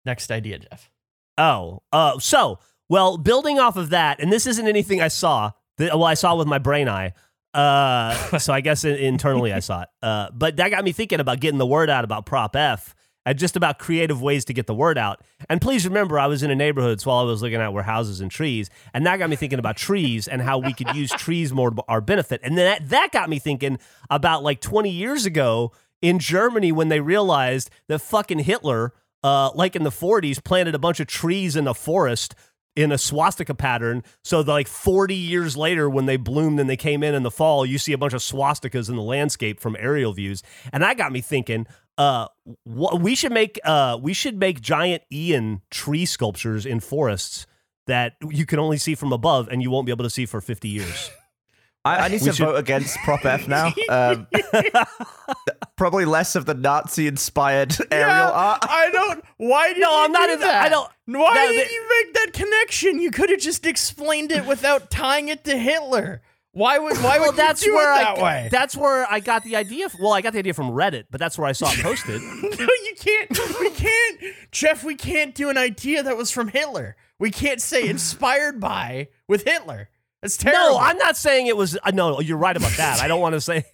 next idea, Geoff?
Oh, uh, so well, building off of that, and this isn't anything I saw. That, well, I saw with my brain eye. Uh, so I guess internally I saw it. Uh, but that got me thinking about getting the word out about Prop F at just about creative ways to get the word out. And please remember, I was in a neighborhood, so all I was looking at were houses and trees. And that got me thinking about trees and how we could use trees more to our benefit. And then that, that got me thinking about like 20 years ago in Germany when they realized that fucking Hitler, uh, like in the 40s, planted a bunch of trees in the forest in a swastika pattern. So like 40 years later, when they bloomed and they came in in the fall, you see a bunch of swastikas in the landscape from aerial views. And that got me thinking uh, wh- we should make uh, we should make giant Ian tree sculptures in forests that you can only see from above and you won't be able to see for 50 years.
I, I, need we to should... vote against Prop F now. Um, probably less of the Nazi-inspired aerial yeah, art. I don't.
Why did no,
you I'm not
do that? I don't. Why no, did you make that connection? You could have just explained it without tying it to Hitler. Why would why well, would that's do where it that I, way?
That's where I got the idea. Well, I got the idea from Reddit, but that's where I saw it posted. no,
you can't. We can't, Geoff. We can't do an idea that was from Hitler. We can't say inspired by with Hitler. That's terrible.
No, I'm not saying it was. Uh, no, you're right about that. I don't want to say.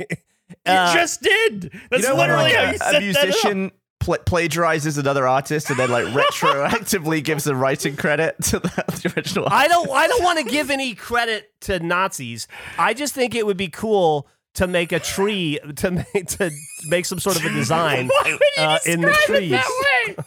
Uh, you just did. That's you know, literally how you that. a musician. up
pl- plagiarizes another artist and then like retroactively gives the writing credit to the, the original. Artist.
I don't. I don't want to give any credit to Nazis. I just think it would be cool to make a tree to make to make some sort of a design
uh, in the trees.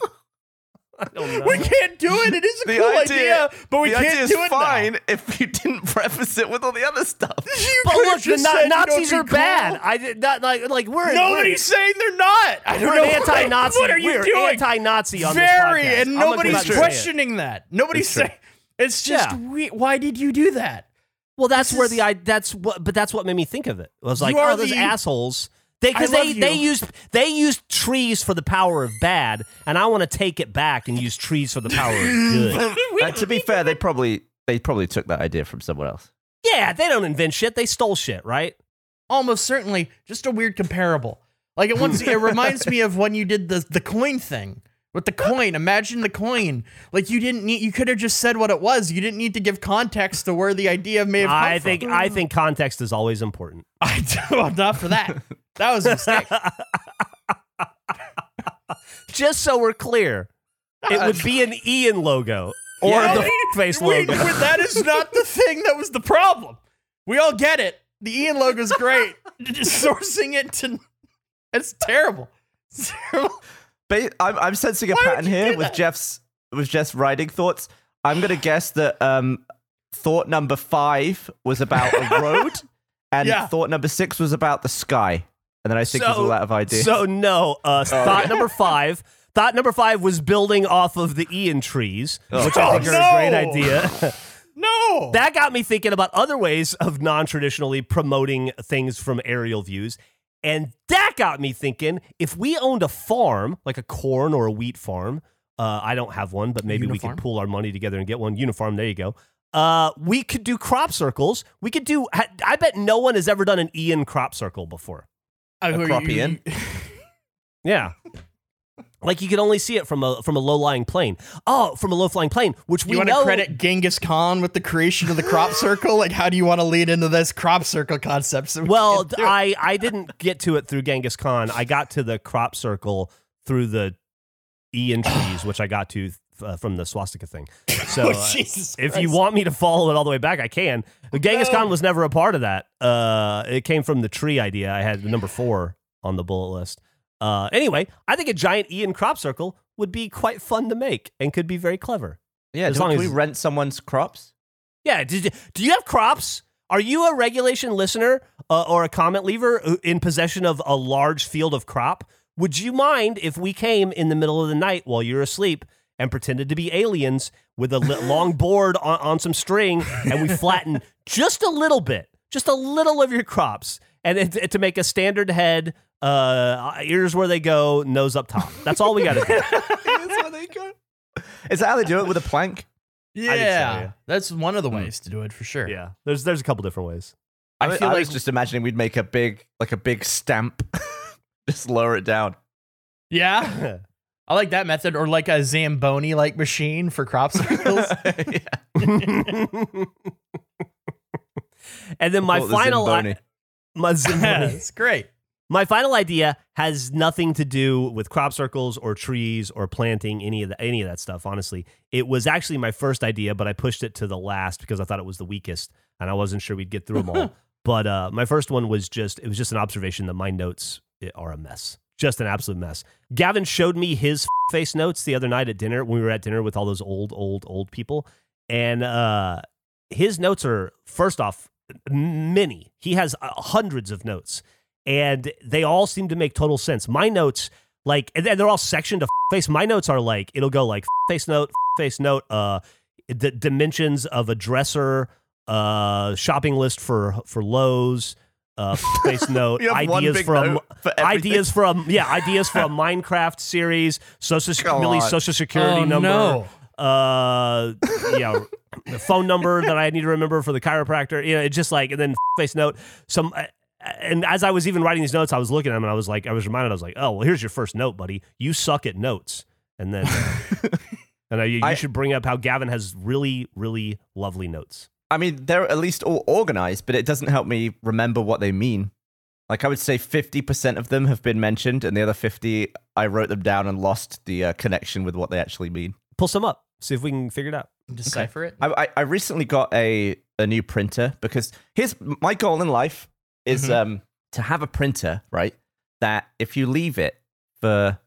Oh, we can't do it. It is a the cool idea, idea, but we
can't
idea
is
do
it. Fine,
now.
if you didn't preface it with all the other stuff. You
but look, the na- Nazis are cool. bad. I did not like like we're
nobody's we're, saying they're not.
I don't we're know an anti-Nazi. What are you we're doing?
Anti-Nazi
on
Very, this podcast. and nobody's questioning that. Nobody's saying it's just yeah. we, why did you do that?
Well, that's this where is, the I. That's what, but that's what made me think of it. I was like, oh, those assholes because they, they, they used they used trees for the power of bad, and I want to take it back and use trees for the power of good.
to be fair, they probably they probably took that idea from someone else.
Yeah, they don't invent shit; they stole shit, right?
Almost certainly, just a weird comparable. Like it once, it reminds me of when you did the the coin thing with the coin. Imagine the coin. Like you didn't need. You could have just said what it was. You didn't need to give context to where the idea may have. Come
I think.
From.
I think context is always important.
I do. Well, not for that. That was a mistake.
Just so we're clear, it would be an Ian logo or Yeah. the face We- logo.
we- that is not the thing that was the problem. We all get it. The Ian logo is great. Just sourcing it to it's terrible. It's
terrible. I'm, I'm sensing a Why pattern here with that? Geoff's with Geoff's writing thoughts. I'm gonna guess that um, thought number five was about a road, and Yeah. thought number six was about the sky. And then I think so, there's a lot of ideas.
So no, uh, oh, thought okay. number five. Thought number five was building off of the Ian trees, oh. which I think oh, no. are a great idea.
no,
that got me thinking about other ways of non-traditionally promoting things from aerial views. And that got me thinking if we owned a farm, like a corn or a wheat farm, uh, I don't have one, but maybe we could pool our money together and get one. Uniform, there you go. Uh, we could do crop circles. We could do, I bet no one has ever done an Ian crop circle before.
Oh, a croppian.
yeah. Like you could only see it from a from a low lying plane. Oh, from a low flying plane, which
you we want
to
credit Genghis Khan with the creation of the crop circle. Like, how do you want to lead into this crop circle concept?
So we well, I I didn't get to it through Genghis Khan. I got to the crop circle through the Ian trees, which I got to uh, from the swastika thing. So, oh, uh, if you want me to follow it all the way back, I can. The Genghis Khan was never a part of that. Uh, it came from the tree idea. I had number four on the bullet list. Uh, anyway, I think a giant E in crop circle would be quite fun to make and could be very clever.
Yeah, as long as we rent someone's crops.
Yeah, did, do you have crops? Are you a regulation listener uh, or a comment lever uh, in possession of a large field of crop? Would you mind if we came in the middle of the night while you're asleep and pretended to be aliens with a li- long board on, on some string, and we flatten just a little bit, just a little of your crops, and it, it, to make a standard head, uh, ears where they go, nose up top. That's all we got to do. ears
where they go. Is that how they do it with a plank?
Yeah, so, that's one of the hmm. ways mm. to do it for sure.
Yeah, there's there's a couple different ways.
I, I feel I like was just imagining we'd make a big like a big stamp, just lower it down.
Yeah, I like that method, or like a zamboni like machine for crop circles.
and then my final, idea. I-
my Zamboni. That's great.
My final idea has nothing to do with crop circles or trees or planting any of the, any of that stuff. Honestly, it was actually my first idea, but I pushed it to the last because I thought it was the weakest, and I wasn't sure we'd get through them all. but uh, my first one was just it was just an observation that my notes eh, are a mess just an absolute mess. Gavin showed me his face notes the other night at dinner when we were at dinner with all those old, old, old people. And uh, his notes are, first off, many. He has uh, hundreds of notes, and they all seem to make total sense. My notes, like, and they're all sectioned to face. My notes are like, it'll go like face note, face note, uh, the dimensions of a dresser, uh, shopping list for for Lowe's uh, face
note
ideas from note for ideas from yeah ideas from Minecraft series social really social security oh, number no. uh yeah the phone number that I need to remember for the chiropractor you know it's just like and then face note some uh, and as I was even writing these notes I was looking at them and I was like I was reminded I was like oh well here's your first note buddy you suck at notes and then uh, and I, you, you I, should bring up how Gavin has really really lovely notes
I mean, they're at least all organized, but it doesn't help me remember what they mean. Like I would say, fifty percent of them have been mentioned, and the other fifty, I wrote them down and lost the uh, connection with what they actually mean.
Pull some up, see if we can figure it out,
decipher okay.
it. I, I recently got a a new printer because here's my goal in life is mm-hmm. um to have a printer right that if you leave it for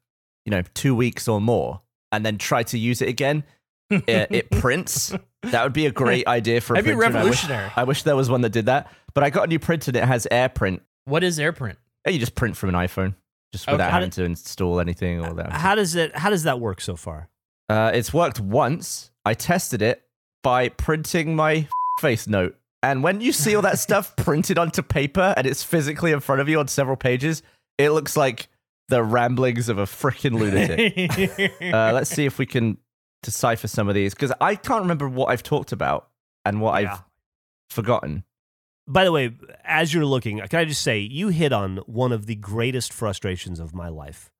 you know two weeks or more and then try to use it again it, it prints that would be a great idea for a That'd be printer, I wish- revolutionary. I wish there was one that did that. But I got a new printer that has AirPrint.
What is AirPrint?
you just print from an iPhone, just Okay. without How having to install anything or that.
How does it? How does that work so far?
Uh, it's worked once. I tested it by printing my face note. And when you see all that stuff printed onto paper and it's physically in front of you on several pages, it looks like the ramblings of a freaking lunatic. uh, let's see if we can decipher some of these because I can't remember what I've talked about and what yeah. I've forgotten.
By the way, as you're looking, can I just say you hit on one of the greatest frustrations of my life,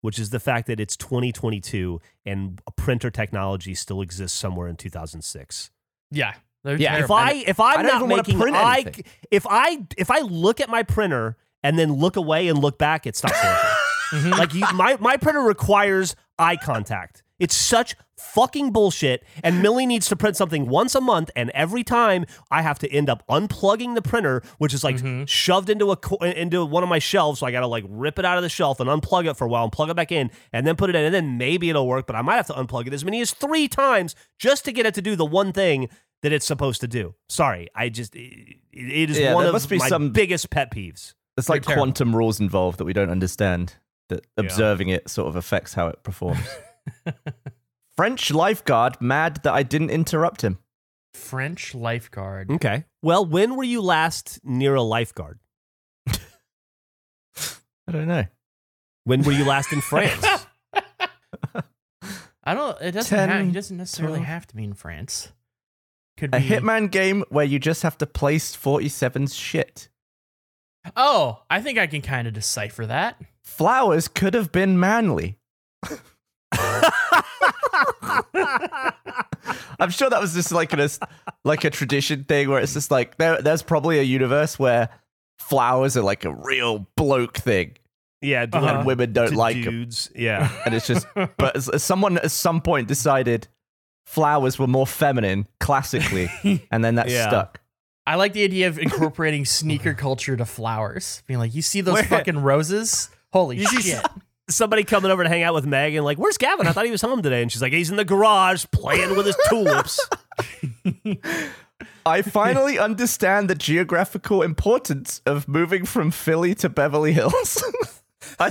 which is the fact that it's 2022 and printer technology still exists somewhere in 2006.
Yeah.
yeah. If I if I'm I not making I if I if I look at my printer and then look away and look back, it stops working. mm-hmm. Like you, my my printer requires eye contact. It's such fucking bullshit. And Millie needs to print something once a month, and every time I have to end up unplugging the printer, which is like mm-hmm. shoved into a into one of my shelves. So I got to like rip it out of the shelf and unplug it for a while, and plug it back in, and then put it in, and then maybe it'll work. But I might have to unplug it as many as three times just to get it to do the one thing that it's supposed to do. Sorry, I just it, it is yeah, one of my some, biggest pet peeves.
It's like quantum rules involved that we don't understand. That observing yeah. it sort of affects how it performs. French lifeguard mad that I didn't interrupt him.
French lifeguard.
Okay. Well, when were you last near a lifeguard?
I don't know.
When were you last in France?
I don't. It doesn't. 10, have, he doesn't necessarily 12. have to be in France.
Could be... a Hitman game where you just have to place 47's shit.
Oh, I think I can kind of decipher that.
Flowers could have been manly. I'm sure that was just like a like a tradition thing where it's just like there, there's probably a universe where flowers are like a real bloke thing.
Yeah, and
uh-huh. women don't to like dudes. Them. Yeah, and it's just but someone at some point decided flowers were more feminine classically, and then that yeah. stuck.
I like the idea of incorporating sneaker culture to flowers. Being like, you see those where? fucking roses? Holy you shit!
somebody coming over to hang out with Megan, like, where's Gavin? I thought he was home today. And she's like, he's in the garage playing with his tulips.
I finally understand the geographical importance of moving from Philly to Beverly Hills. I,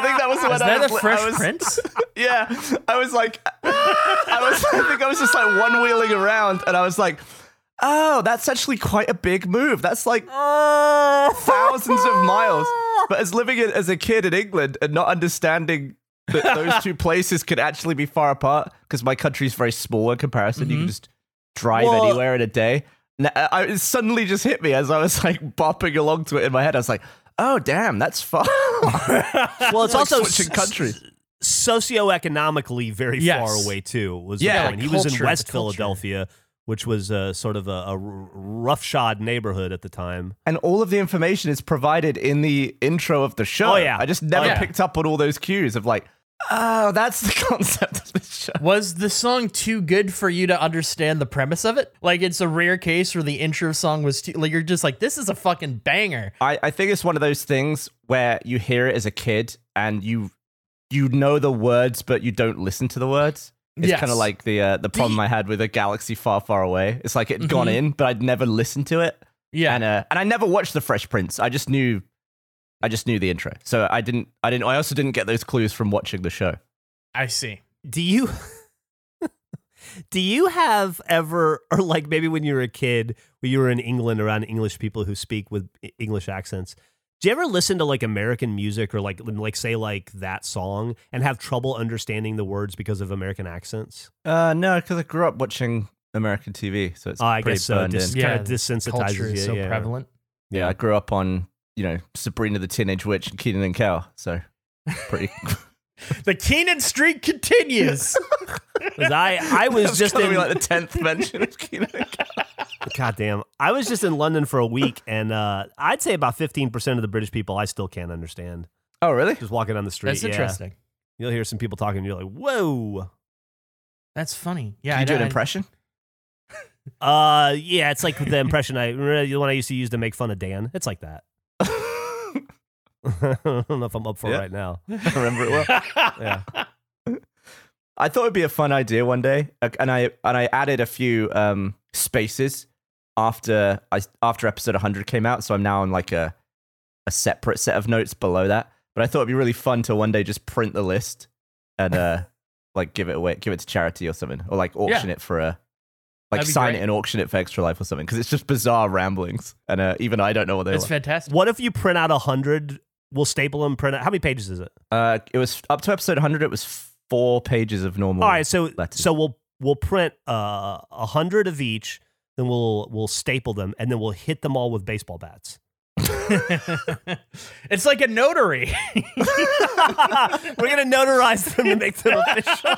think that was the
that
fresh I was,
prince?
Yeah, I was like, I was. I think I was just like one wheeling around, and I was like, oh, that's actually quite a big move. That's like ah. thousands of miles. But as living as a kid in England and not understanding that those two places could actually be far apart because my country's very small in comparison, mm-hmm. you can mm-hmm. just drive well, anywhere in a day. Uh, I, it suddenly just hit me as I was like bopping along to it in my head. I was like, oh, damn, that's far.
well, it's like also switching s- countries. Socioeconomically, very yes. far away too. Was yeah, like he culture, was in West Philadelphia, which was a, sort of a, a roughshod neighborhood at the time.
And all of the information is provided in the intro of the show. Oh, yeah. I just never oh, yeah. picked up on all those cues of like, oh, that's the concept of the show.
Was the song too good for you to understand the premise of it? Like, it's a rare case where the intro song was too, like, you're just like, this is a fucking banger.
I, I think it's one of those things where you hear it as a kid and you you know the words, but you don't listen to the words. It's yes. kind of like the uh, the problem I had with a galaxy far, far away. It's like it had mm-hmm. gone in, but I'd never listened to it. Yeah, and uh, and I never watched the Fresh Prince. I just knew, I just knew the intro. So I didn't, I didn't. I also didn't get those clues from watching the show.
I see. Do you?
do you have ever, or like maybe when you were a kid, when you were in England around English people who speak with English accents, do you ever listen to like American music or like like say like that song and have trouble understanding the words because of American accents?
Uh, no, because I grew up watching American TV, so it's pretty oh, I guess so. Dis- yeah, kind
of desensitizes you. so yeah. prevalent.
Yeah, I grew up on you know Sabrina the Teenage Witch and Kenan and Kel, so pretty.
the Kenan streak continues. I I
was
just
in like the tenth mention of Kenan and Kel.
God damn. I was just in London for a week, and uh, I'd say about 15% of the British people I still can't understand.
Oh, really?
Just walking down the street. That's yeah. interesting. You'll hear some people talking, and you're like, whoa.
That's funny. Yeah. Can
you I, do an I, impression?
Uh, yeah, it's like the impression I remember the one I used to use to make fun of Dan. It's like that. I don't know if I'm up for yeah. it right now.
I remember it well. yeah. I thought it'd be a fun idea one day, and I and I added a few um, spaces after I after episode 100 came out, so I'm now on like a a separate set of notes below that. But I thought it'd be really fun to one day just print the list and uh like give it away, give it to charity or something, or like auction yeah. it for a like sign great. it and auction it for extra life or something because it's just bizarre ramblings and uh, even I don't know what they. It's
fantastic.
What if you print out a hundred? We'll staple them. Print out. How many pages is it?
Uh, it was up to episode hundred. It was four pages of normal.
All right, so letters. so we'll we'll print uh, a hundred of each then we'll we'll staple them, and then we'll hit them all with baseball bats.
it's like a notary. We're gonna notarize them to make them official.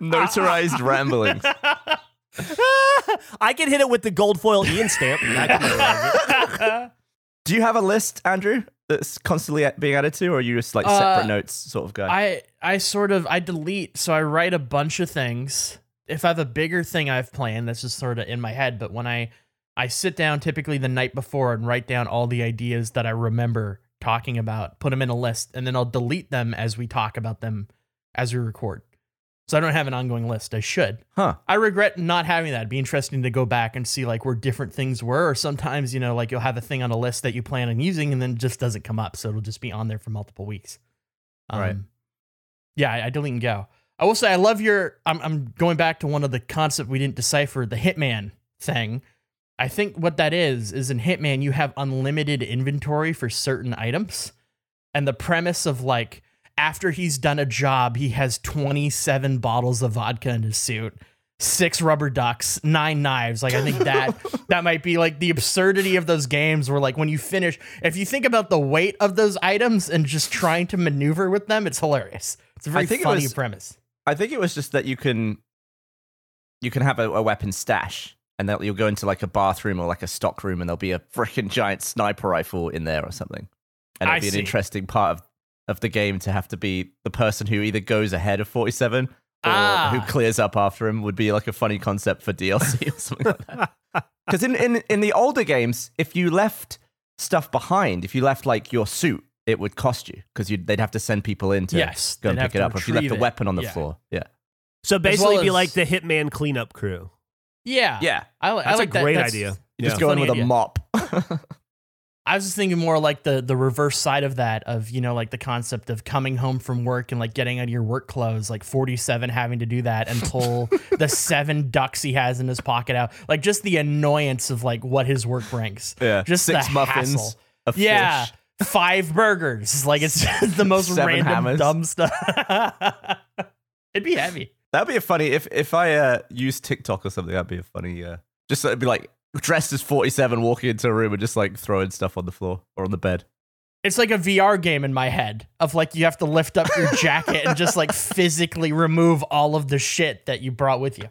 Notarized ramblings.
I can hit it with the gold foil Ian stamp.
Do you have a list, Andrew, that's constantly being added to, or are you just like separate uh, notes sort of guy?
I I sort of I delete, so I write a bunch of things, if I have a bigger thing I've planned, that's just sort of in my head. But when I I sit down typically the night before and write down all the ideas that I remember talking about, put them in a list, and then I'll delete them as we talk about them as we record. So I don't have an ongoing list. I should.
Huh.
I regret not having that. It'd be interesting to go back and see like where different things were. Or sometimes, you know, like you'll have a thing on a list that you plan on using and then just doesn't come up. So it'll just be on there for multiple weeks.
Um, right.
Yeah, I, I delete and go. I will say I love your. I'm, I'm going back to one of the concept we didn't decipher the Hitman thing. I think what that is is in Hitman you have unlimited inventory for certain items, and the premise of like after he's done a job, he has 27 bottles of vodka in his suit, six rubber ducks, nine knives. Like I think that that might be like the absurdity of those games where like when you finish, if you think about the weight of those items and just trying to maneuver with them, it's hilarious. It's a very funny was, premise.
I think it was just that you can you can have a, a weapon stash and that you'll go into like a bathroom or like a stock room and there'll be a freaking giant sniper rifle in there or something. And it would I be an interesting part of, of the game to have to be the person who either goes ahead of 47 or ah. who clears up after him would be like a funny concept for DLC or something like that. Because in, in, in the older games, if you left stuff behind, if you left like your suit it would cost you because they'd have to send people in to yes, go and pick it up. If you left a weapon on the yeah. floor, yeah.
So basically, well be as, like the hitman cleanup crew.
Yeah,
yeah.
I, I that's like a that. great that's, idea.
You just go in with idea. a mop.
I was just thinking more like the the reverse side of that, of you know, like the concept of coming home from work and like getting out of your work clothes, like forty seven having to do that and pull the seven ducks he has in his pocket out, like just the annoyance of like what his work brings.
Yeah,
just six the muffins. Hassle. yeah, fish five burgers. Like it's just the most Seven random hammers. dumb stuff. It'd be heavy.
That'd be a funny if if I uh, use TikTok or something. That'd be a funny. Uh, just it'd uh, be like dressed as forty seven, walking into a room and just like throwing stuff on the floor or on the bed.
It's like a VR game in my head of like you have to lift up your jacket and just like physically remove all of the shit that you brought with you.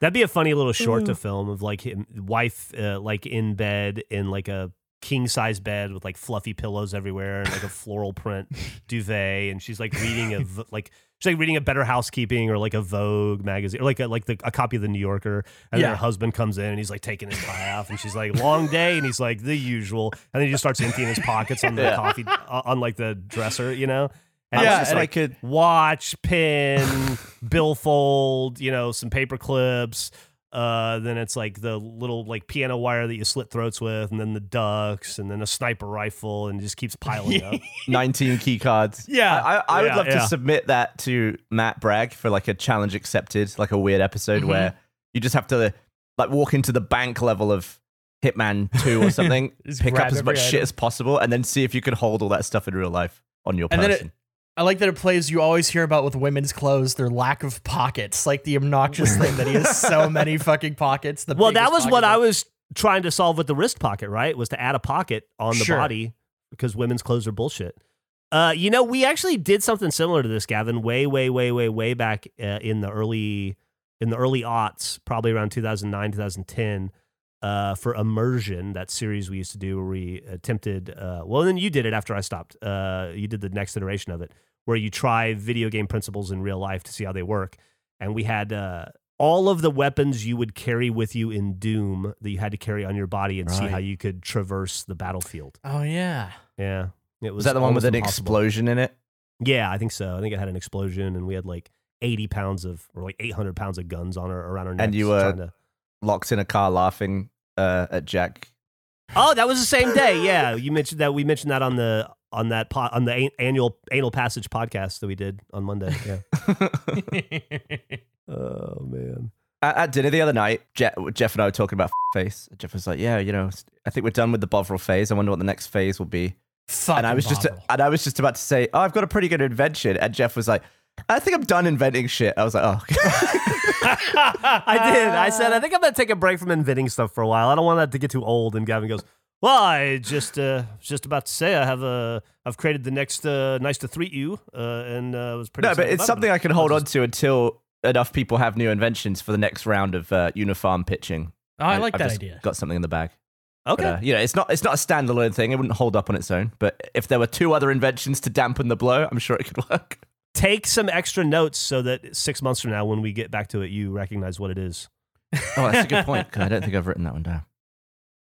That'd be a funny little short to mm. film of like him, wife uh, like in bed in like a king size bed with like fluffy pillows everywhere and like a floral print duvet, and she's like reading a like she's like reading a Better Housekeeping or like a Vogue magazine or like a, like the, a copy of the New Yorker. And yeah. her husband comes in and he's like taking his tie off, and she's like, "Long day," and he's like, "The usual," and then he just starts emptying his pockets on the yeah. coffee uh, on like the dresser, you know. And yeah, and like, I could watch, pin, billfold, you know, some paper clips, uh, then it's like the little like piano wire that you slit throats with, and then the ducks, and then a sniper rifle, and it just keeps piling up.
Nineteen key cards.
Yeah, I,
I would yeah, love yeah. to submit that to Matt Bragg for like a challenge accepted, like a weird episode mm-hmm. where you just have to like walk into the bank level of Hitman Two or something, pick up as much item. shit as possible, and then see if you can hold all that stuff in real life on your and person.
I like that it plays you always hear about with women's clothes their lack of pockets, like the obnoxious thing that he has so many fucking pockets.
well, that was what I was trying to solve with the wrist pocket, right? Was to add a pocket on the sure. body because women's clothes are bullshit. Uh, you know, we actually did something similar to this, Gavin, way, way, way, way, way back uh, in the early in the early aughts, probably around 2009, 2010 uh, for immersion, that series we used to do where we attempted. Uh, well, then you did it after I stopped. Uh, you did the next iteration of it, where you try video game principles in real life to see how they work. And we had uh, all of the weapons you would carry with you in Doom that you had to carry on your body and right. see how you could traverse the battlefield.
Oh yeah,
yeah.
It was, was that the one with an impossible. explosion in it?
Yeah, I think so. I think it had an explosion, and we had like eighty pounds of or like eight hundred pounds of guns on her around her neck.
And you were. To, locked in a car laughing uh, at Jack.
Oh, that was the same day. Yeah, you mentioned that. We mentioned that on the on that po- on the a- annual anal passage podcast that we did on Monday.
Yeah. oh man.
At, at, dinner the other night, Geoff, Geoff and I were talking about face. Geoff was like, "Yeah, you know, I think we're done with the Bovril phase. I wonder what the next phase will be." Fucking and I was Bovril. just and I was just about to say, "Oh, I've got a pretty good invention," and Geoff was like, I think I'm done inventing shit. I was like, oh.
I did. I said, I think I'm going to take a break from inventing stuff for a while. I don't want that to get too old. And Gavin goes, well, I just uh, just about to say I have a I've created the next uh, nice to treat you uh, and uh, was pretty.
No, but it's something it. I can hold just... on to until enough people have new inventions for the next round of uh, uniform pitching.
Oh, I, I like I've that idea.
Got something in the bag.
Okay. But,
uh, you know, it's not it's not a standalone thing. It wouldn't hold up on its own. But if there were two other inventions to dampen the blow, I'm sure it could work
take some extra notes so that six months from now, when we get back to it, you recognize what it is.
oh, that's a good point. I don't think I've written that one down.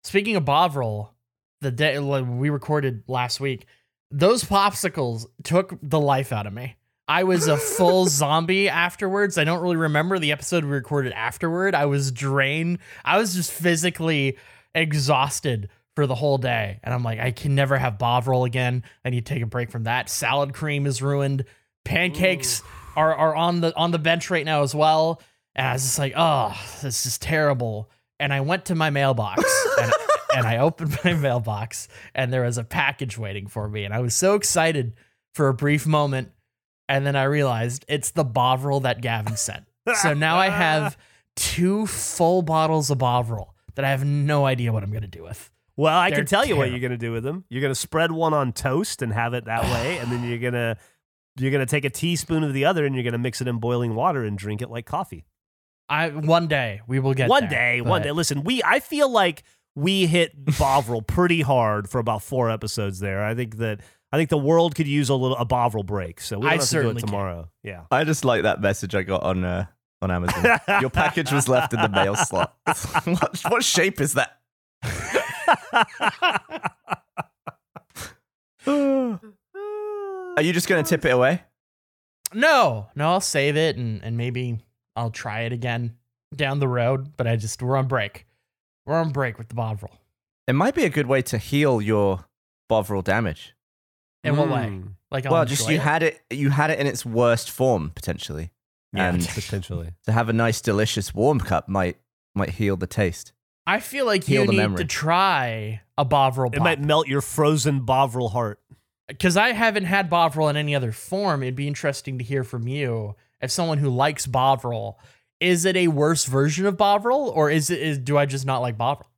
Speaking of Bovril, the day like, we recorded last week, those popsicles took the life out of me. I was a full zombie afterwards. I don't really remember the episode we recorded afterward. I was drained. I was just physically exhausted for the whole day. And I'm like, I can never have Bovril again. I need to take a break from that. Salad cream is ruined. Pancakes Ooh. are, are on the on the bench right now as well. And I was just like, oh, this is terrible. And I went to my mailbox and, and I opened my mailbox and there was a package waiting for me. And I was so excited for a brief moment. And then I realized it's the Bovril that Gavin sent. so now I have two full bottles of Bovril that I have no idea what I'm going to do with.
Well, I They're can tell terrible. you what you're going to do with them. You're going to spread one on toast and have it that way, and then you're going to you're going to take a teaspoon of the other and you're going to mix it in boiling water and drink it like coffee.
I one day we will get
one
there,
day, but... one day. Listen, we I feel like we hit Bovril pretty hard for about four episodes there. I think that I think the world could use a little a Bovril break, so we don't I have to do it tomorrow. Can. Yeah, I
just
like
that message I got on uh, on Amazon. Your package was left in the mail slot. what, what shape is that? Are you just gonna tip it away?
No, no, I'll save it and and maybe I'll try it again down the road. But I just we're on break. We're on break with the Bovril.
It might be a good way to heal your Bovril damage.
In what hmm. way? Like I'll well, just
you
it?
had it you had it in its worst form potentially. Yeah, and potentially to have a nice, delicious warm cup might might heal the taste.
I feel like heal you need memory. to try a Bovril. Pop.
It might melt your frozen Bovril heart
because I haven't had Bovril in any other form. It'd be interesting to hear from you as someone who likes Bovril. Is it a worse version of Bovril, or is it? Is, do I just not like Bovril?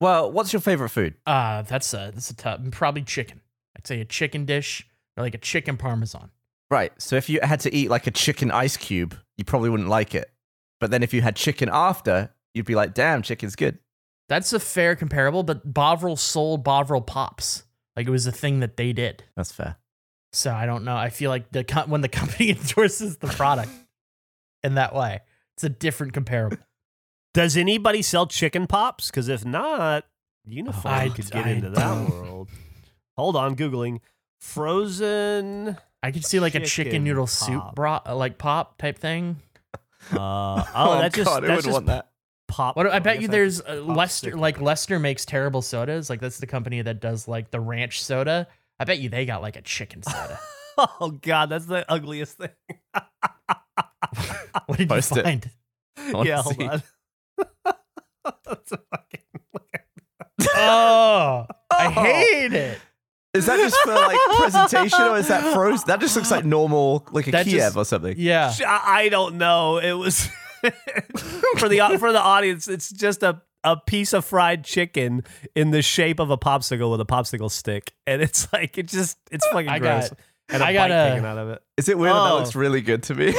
Well, what's your favorite food?
Uh, that's a that's a tough. Probably chicken. I'd say a chicken dish, or like a chicken parmesan.
Right. So if you had to eat like a chicken ice cube, you probably wouldn't like it. But then if you had chicken after, you'd be like, "Damn, chicken's good."
That's a fair comparable, but Bovril sold Bovril pops. Like it was a thing that they did.
That's fair.
So I don't know. I feel like the co- when the company endorses the product in that way, it's a different comparable.
Does anybody sell chicken pops? Because if not, Unified oh, could get I into that world. Hold on, googling frozen.
I could see like chicken a chicken noodle pop. soup bro- like pop type thing. Uh,
oh, oh, that God, just that just
that pop. What, I bet you there's uh, Lester, like Lester makes terrible sodas. Like that's the company that does like the ranch soda. I bet you they got like a chicken soda.
oh God, that's the ugliest thing.
what did Post you find?
It. Yeah, hold see. on. that's
a fucking. oh, I oh. hate it.
Is that just for like presentation or is that frozen? That just looks like normal, like a that Kiev just, or something.
Yeah,
I don't know. It was for the for the audience, it's just a a piece of fried chicken in the shape of a popsicle with a popsicle stick, and it's like it just it's fucking I gross.
Got,
and
a I got a,
taken out of it. Is it weird oh. that looks really good to me?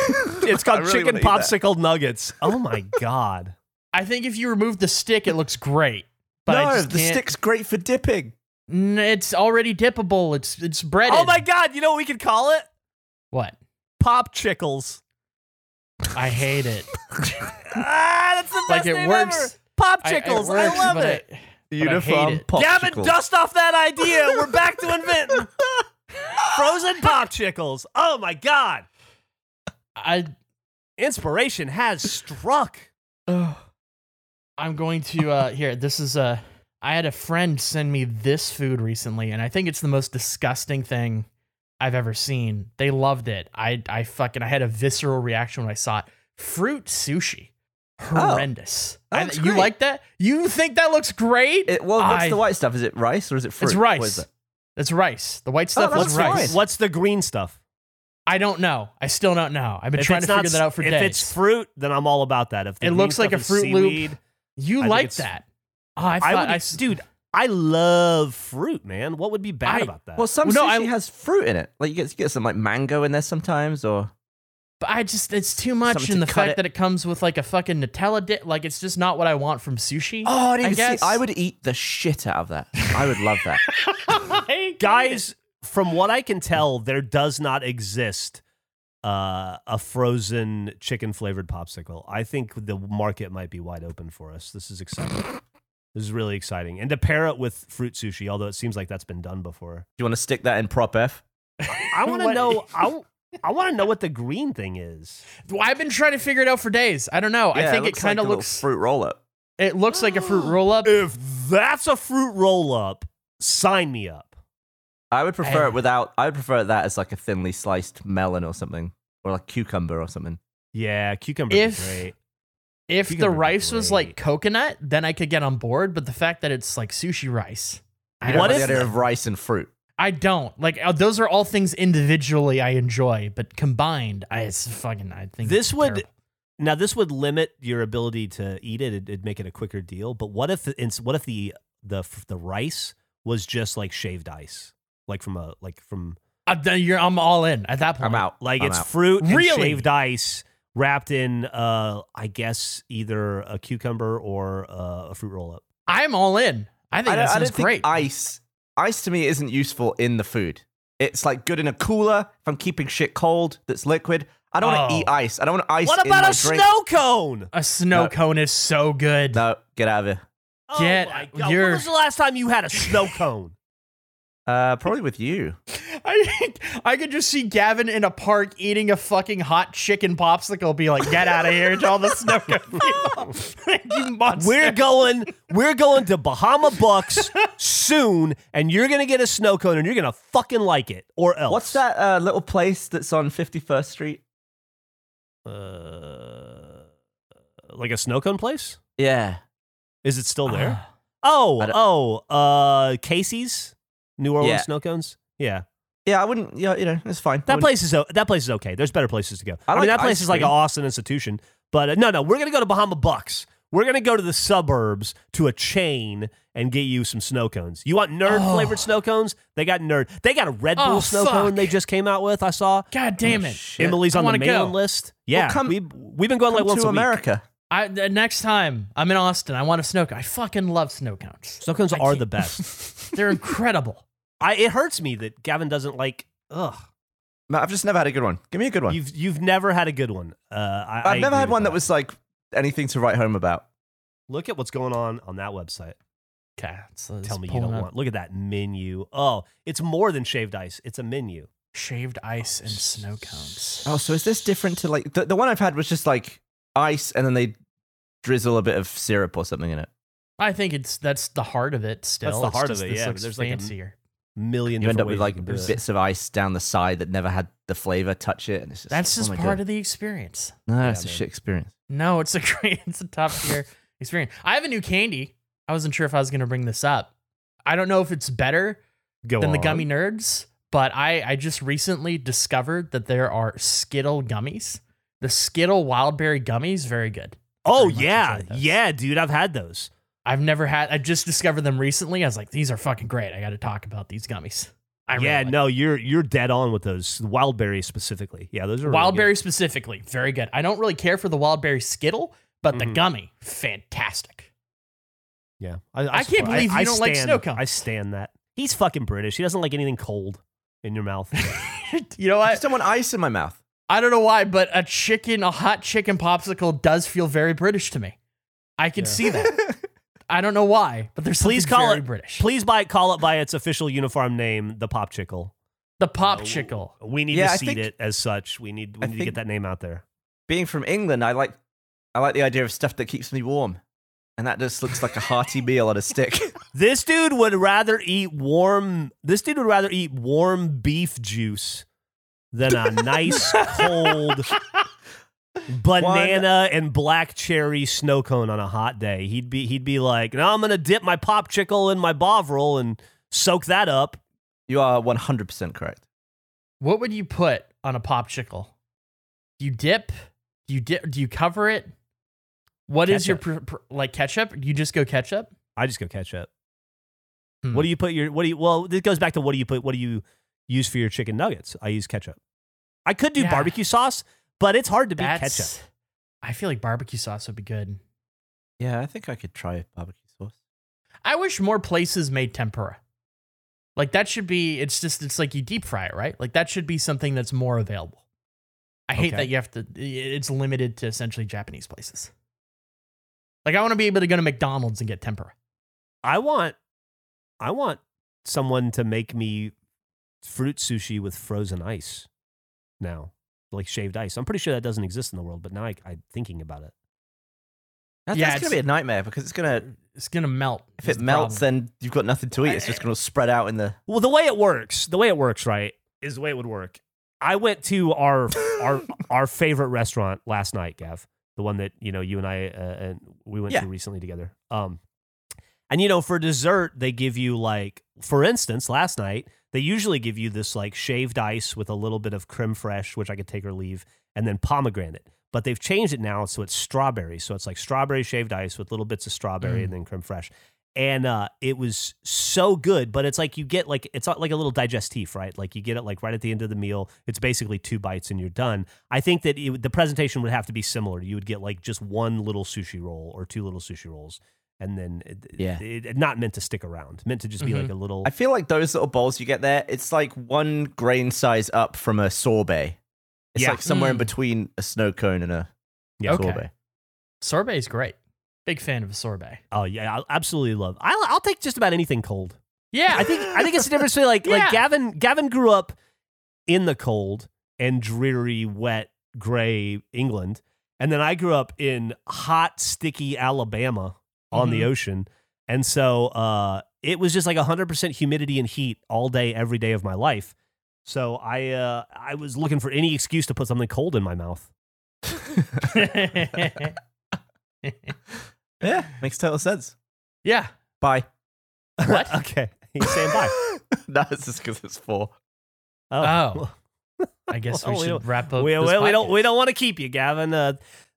it's called really chicken popsicle nuggets. Oh my god!
I think if you remove the stick, it looks great. no, the
can't. stick's great for dipping.
It's already dippable. It's it's breaded.
Oh my god! You know what we could call it?
What?
Pop chickles.
I hate it.
ah, that's the best like it name works. ever. Pop I- chickles. I, love it. I-
Uniform it.
Gavin, it, dust off that idea. We're back to inventing frozen popsicles. Oh my god!
I
Inspiration has struck. Oh,
I'm going to uh here this is uh I had a friend send me this food recently and I think it's the most disgusting thing I've ever seen. They loved it. I I fucking I had a visceral reaction when I saw it. Fruit sushi. Oh, Horrendous. Oh, I, you like that? You think that looks great?
It, well, what's I, the white stuff? Is it rice or is it fruit?
It's rice. It? It's rice. The white oh, stuff
oh, looks
rice.
Fine. What's the green stuff?
I don't know. I still don't know. I've been if trying to not, figure that out for if
days. If it's fruit, then I'm all about that. If it looks like a fruit seaweed, loop,
you I like that.
Oh, I, thought, I would, dude. I love fruit, man. What would be bad I, about that?
Well, some well, no, sushi I, has fruit in it. Like you get, you get some like mango in there sometimes, or.
But I just it's too much, and to the fact it. that it comes with like a fucking Nutella dip, like it's just not what I want from sushi. Oh, I, I guess
see, I would eat the shit out of that. I would love
that. Guys, from what I can tell, there does not exist uh, a frozen chicken flavored popsicle. I think the market might be wide open for us. This is exciting. This is really exciting. And to pair it with fruit sushi, although it seems like that's been done before.
Do you want to stick that in prop F?
I want to know. I, want to know what the green thing is.
Well, I've been trying to figure it out for days. I don't know. Yeah, I think it, it kind of like looks
fruit roll up.
It looks like a fruit roll
up. If that's a fruit roll up, sign me up.
I would prefer I, it without. I would prefer that as like a thinly sliced melon or something, or like cucumber or something.
Yeah, cucumber. great. If the rice was like coconut, then I could get on board. But the fact that it's like sushi rice, I
don't what if the idea of rice and fruit?
I don't like uh, those are all things individually I enjoy, but combined, I it's fucking I think this would
now this would limit your ability to eat it. It'd, make it a quicker deal. But what if what if the the the rice was just like shaved ice, like from a like from.
I'm, uh, I'm all in at that point.
I'm out.
Like
I'm
it's
out.
fruit really? shaved ice wrapped in, uh, I guess, either a cucumber or uh, a fruit roll up.
I'm all in. I think that
sounds
great.
ice, ice to me isn't useful in the food. It's like good in a cooler. If I'm keeping shit cold, that's liquid. I don't oh. want to eat ice. I don't want ice. What
about
a drink.
snow cone?
A snow no. cone is so good.
No, get out of here.
Oh get my God. Your... When
was the last time you had a snow cone?
Uh, probably with you.
I I could just see Gavin in a park eating a fucking hot chicken popsicle, be like, "Get out of here!" all the snow people.
we're going, we're going to Bahama Bucks soon, and you're gonna get a snow cone, and you're gonna fucking like it, or else.
What's that uh, little place that's on Fifty First Street? Uh,
like a snow cone place?
Yeah.
Is it still there? Uh, oh, oh, uh, Casey's. New Orleans yeah. snow cones. Yeah.
Yeah, I wouldn't. Yeah, you know, it's fine.
That place is that place is okay. There's better places to go. I, like I mean, that place is like an awesome institution. But uh, no, no, we're gonna go to Bahama Bucks. We're gonna go to the suburbs to a chain and get you some snow cones. You want nerd oh. flavored snow cones? They got nerd. They got a Red Bull oh, snow fuck. cone they just came out with. I saw.
God damn it!
Emily's on the mailing list. Yeah, well, come, we we've been going like once to America. Week.
I the next time I'm in Austin, I want to snow I fucking love snow counts.
Snow cones I are the best. They're incredible. I it hurts me that Gavin doesn't like. Ugh.
No, I've just never had a good one. Give me a good one.
You've you've never had a good one. Uh, I,
have never had one that. that
was
like anything to write home about.
Look at what's going on on that website.
Okay,
so tell me you don't up. want. Look at that menu. Oh, it's more than shaved ice. It's a menu.
Shaved ice and oh, snow cones.
Oh, so is this different to like the, the one I've had was just like ice and then they drizzle a bit of syrup or something in it.
I think it's that's the heart of it. Still, that's the heart of it. Yeah, there's like fancier.
a million.
You end up with like bits of ice down the side that never had the flavor touch it, and it's just
that's
oh
just oh part God. of the experience.
No, yeah, it's man. a shit experience.
No, it's a great, it's a top tier experience. I have a new candy. I wasn't sure if I was gonna bring this up. I don't know if it's better Go than on. the gummy nerds, but I I just recently discovered that there are Skittle gummies the Skittle Wildberry gummies, very good.
Oh very yeah, yeah, dude, I've had those.
I've never had. I just discovered them recently. I was like, these are fucking great. I got to talk about these gummies. I yeah, really like
no, them. you're you're dead on with those wildberry specifically. Yeah, those are wildberry really
specifically very good. I don't really care for the wildberry Skittle, but mm-hmm. the gummy, fantastic.
Yeah,
I, I, I can't believe I, you don't stand, like snow I
stand that. He's fucking British. He doesn't like anything cold in your mouth.
you know what? I
just don't want ice in my mouth.
I don't know why, but a chicken, a hot chicken popsicle does feel very British to me. I can yeah. see that. I don't know why, but there's please call it British.
Please it. call it by its official uniform name, the pop chickle.
The pop chickle.
Uh, we need yeah, to seed it as such. We need we need to get that name out there.
Being from England, I like I like the idea of stuff that keeps me warm. And that just looks like a hearty meal on a stick.
This dude would rather eat warm this dude would rather eat warm beef juice than a nice cold banana and black cherry snow cone on a hot day. He'd be he'd be like, "Now I'm gonna dip my popchickle in my bovril and soak that up."
You are 100 percent correct.
What would you put on a popchickle? Do you dip? Do you dip? Do you cover it? What ketchup. is your pr- pr- like ketchup? You just go ketchup.
I just go ketchup. Hmm. What do you put your? What do you? Well, this goes back to what do you put? What do you use for your chicken nuggets? I use ketchup. I could do yeah. barbecue sauce, but it's hard to beat That's, ketchup.
I feel like barbecue sauce would be good.
Yeah, I think I could try barbecue sauce.
I wish more places made tempura. Like that should be it's just it's like you deep fry it, right? Like that should be something that's more available. I okay. hate that you have to it's limited to essentially Japanese places. Like I want to be able to go to McDonald's and get tempura.
I want I want someone to make me fruit sushi with frozen ice now, like shaved ice. I'm pretty sure that doesn't exist in the world, but now I, am thinking about it.
That's, yeah, that's it's, gonna be a nightmare because it's gonna
it's gonna melt.
If it the melts, problem. then you've got nothing to eat. It's just gonna spread out in the.
Well, the way it works, the way it works, right, is the way it would work. I went to our our our favorite restaurant last night, Gav, the one that you know you and I uh, and we went yeah. to recently together. Um, and you know, for dessert, they give you like, for instance, last night, they usually give you this like shaved ice with a little bit of creme fraiche, which I could take or leave, and then pomegranate. But they've changed it now, so it's strawberry. So it's like strawberry shaved ice with little bits of strawberry mm. and then creme fraiche. And uh, it was so good, but it's like you get like it's like a little digestif, right? Like you get it like right at the end of the meal. It's basically two bites and you're done. I think that it, the presentation would have to be similar. You would get like just one little sushi roll or two little sushi rolls and then it, yeah, it, it, not meant to stick around, meant to just be mm-hmm. like a little.
I feel like those little bowls you get there, it's like one grain size up from a sorbet. It's yeah. like somewhere mm. in hmm. between a snow cone and a yeah. okay. sorbet.
Sorbet is great. Big fan of a sorbet.
Oh yeah, I absolutely love. I'll, I'll take just about anything cold.
Yeah,
I think I think it's the difference between like yeah. like Gavin Gavin grew up in the cold and dreary, wet, gray England, and then I grew up in hot, sticky Alabama on mm-hmm. the ocean. And so uh, it was just like 100% humidity and heat all day, every day of my life. So I, uh, I was looking for any excuse to put something cold in my mouth.
yeah, makes total sense.
Yeah.
Bye.
What?
okay. He's saying bye.
no, it's just because it's four.
Oh. oh. I guess well, we should we wrap up. We,
well, we don't. We don't want to keep you, Gavin. Uh,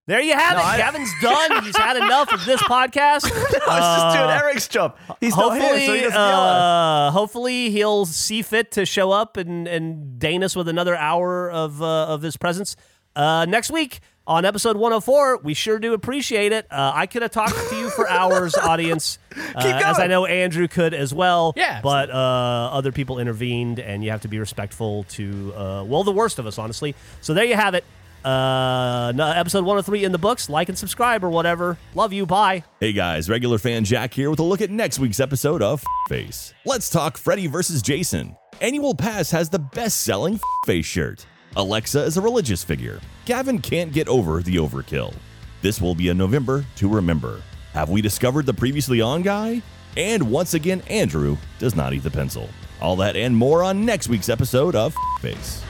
there you have no, it. I, Gavin's done. He's had enough of this podcast.
no, uh, I was just doing uh, Eric's job. He's hopefully, not here, so he doesn't uh,
Hopefully, he'll see fit to show up and and deign us with another hour of uh, of his presence uh, next week on episode 104. We sure do appreciate it. Uh, I could have talked to you for hours, audience, as I know Andrew could as well. Yeah, but other people intervened, and you have to be respectful to well the worst of us, honestly. So there you have it. Uh, episode 103 in the books. Like and subscribe or whatever. Love you. Bye.
Hey guys, regular fan Jack here with a look at next week's episode of Face. Let's talk Freddy versus Jason. Annual Pass has the best selling face shirt. Alexa is a religious figure. Gavin can't get over the overkill. This will be a November to remember. Have we discovered the previously on guy? And once again, Andrew does not eat the pencil. All that and more on next week's episode of Face.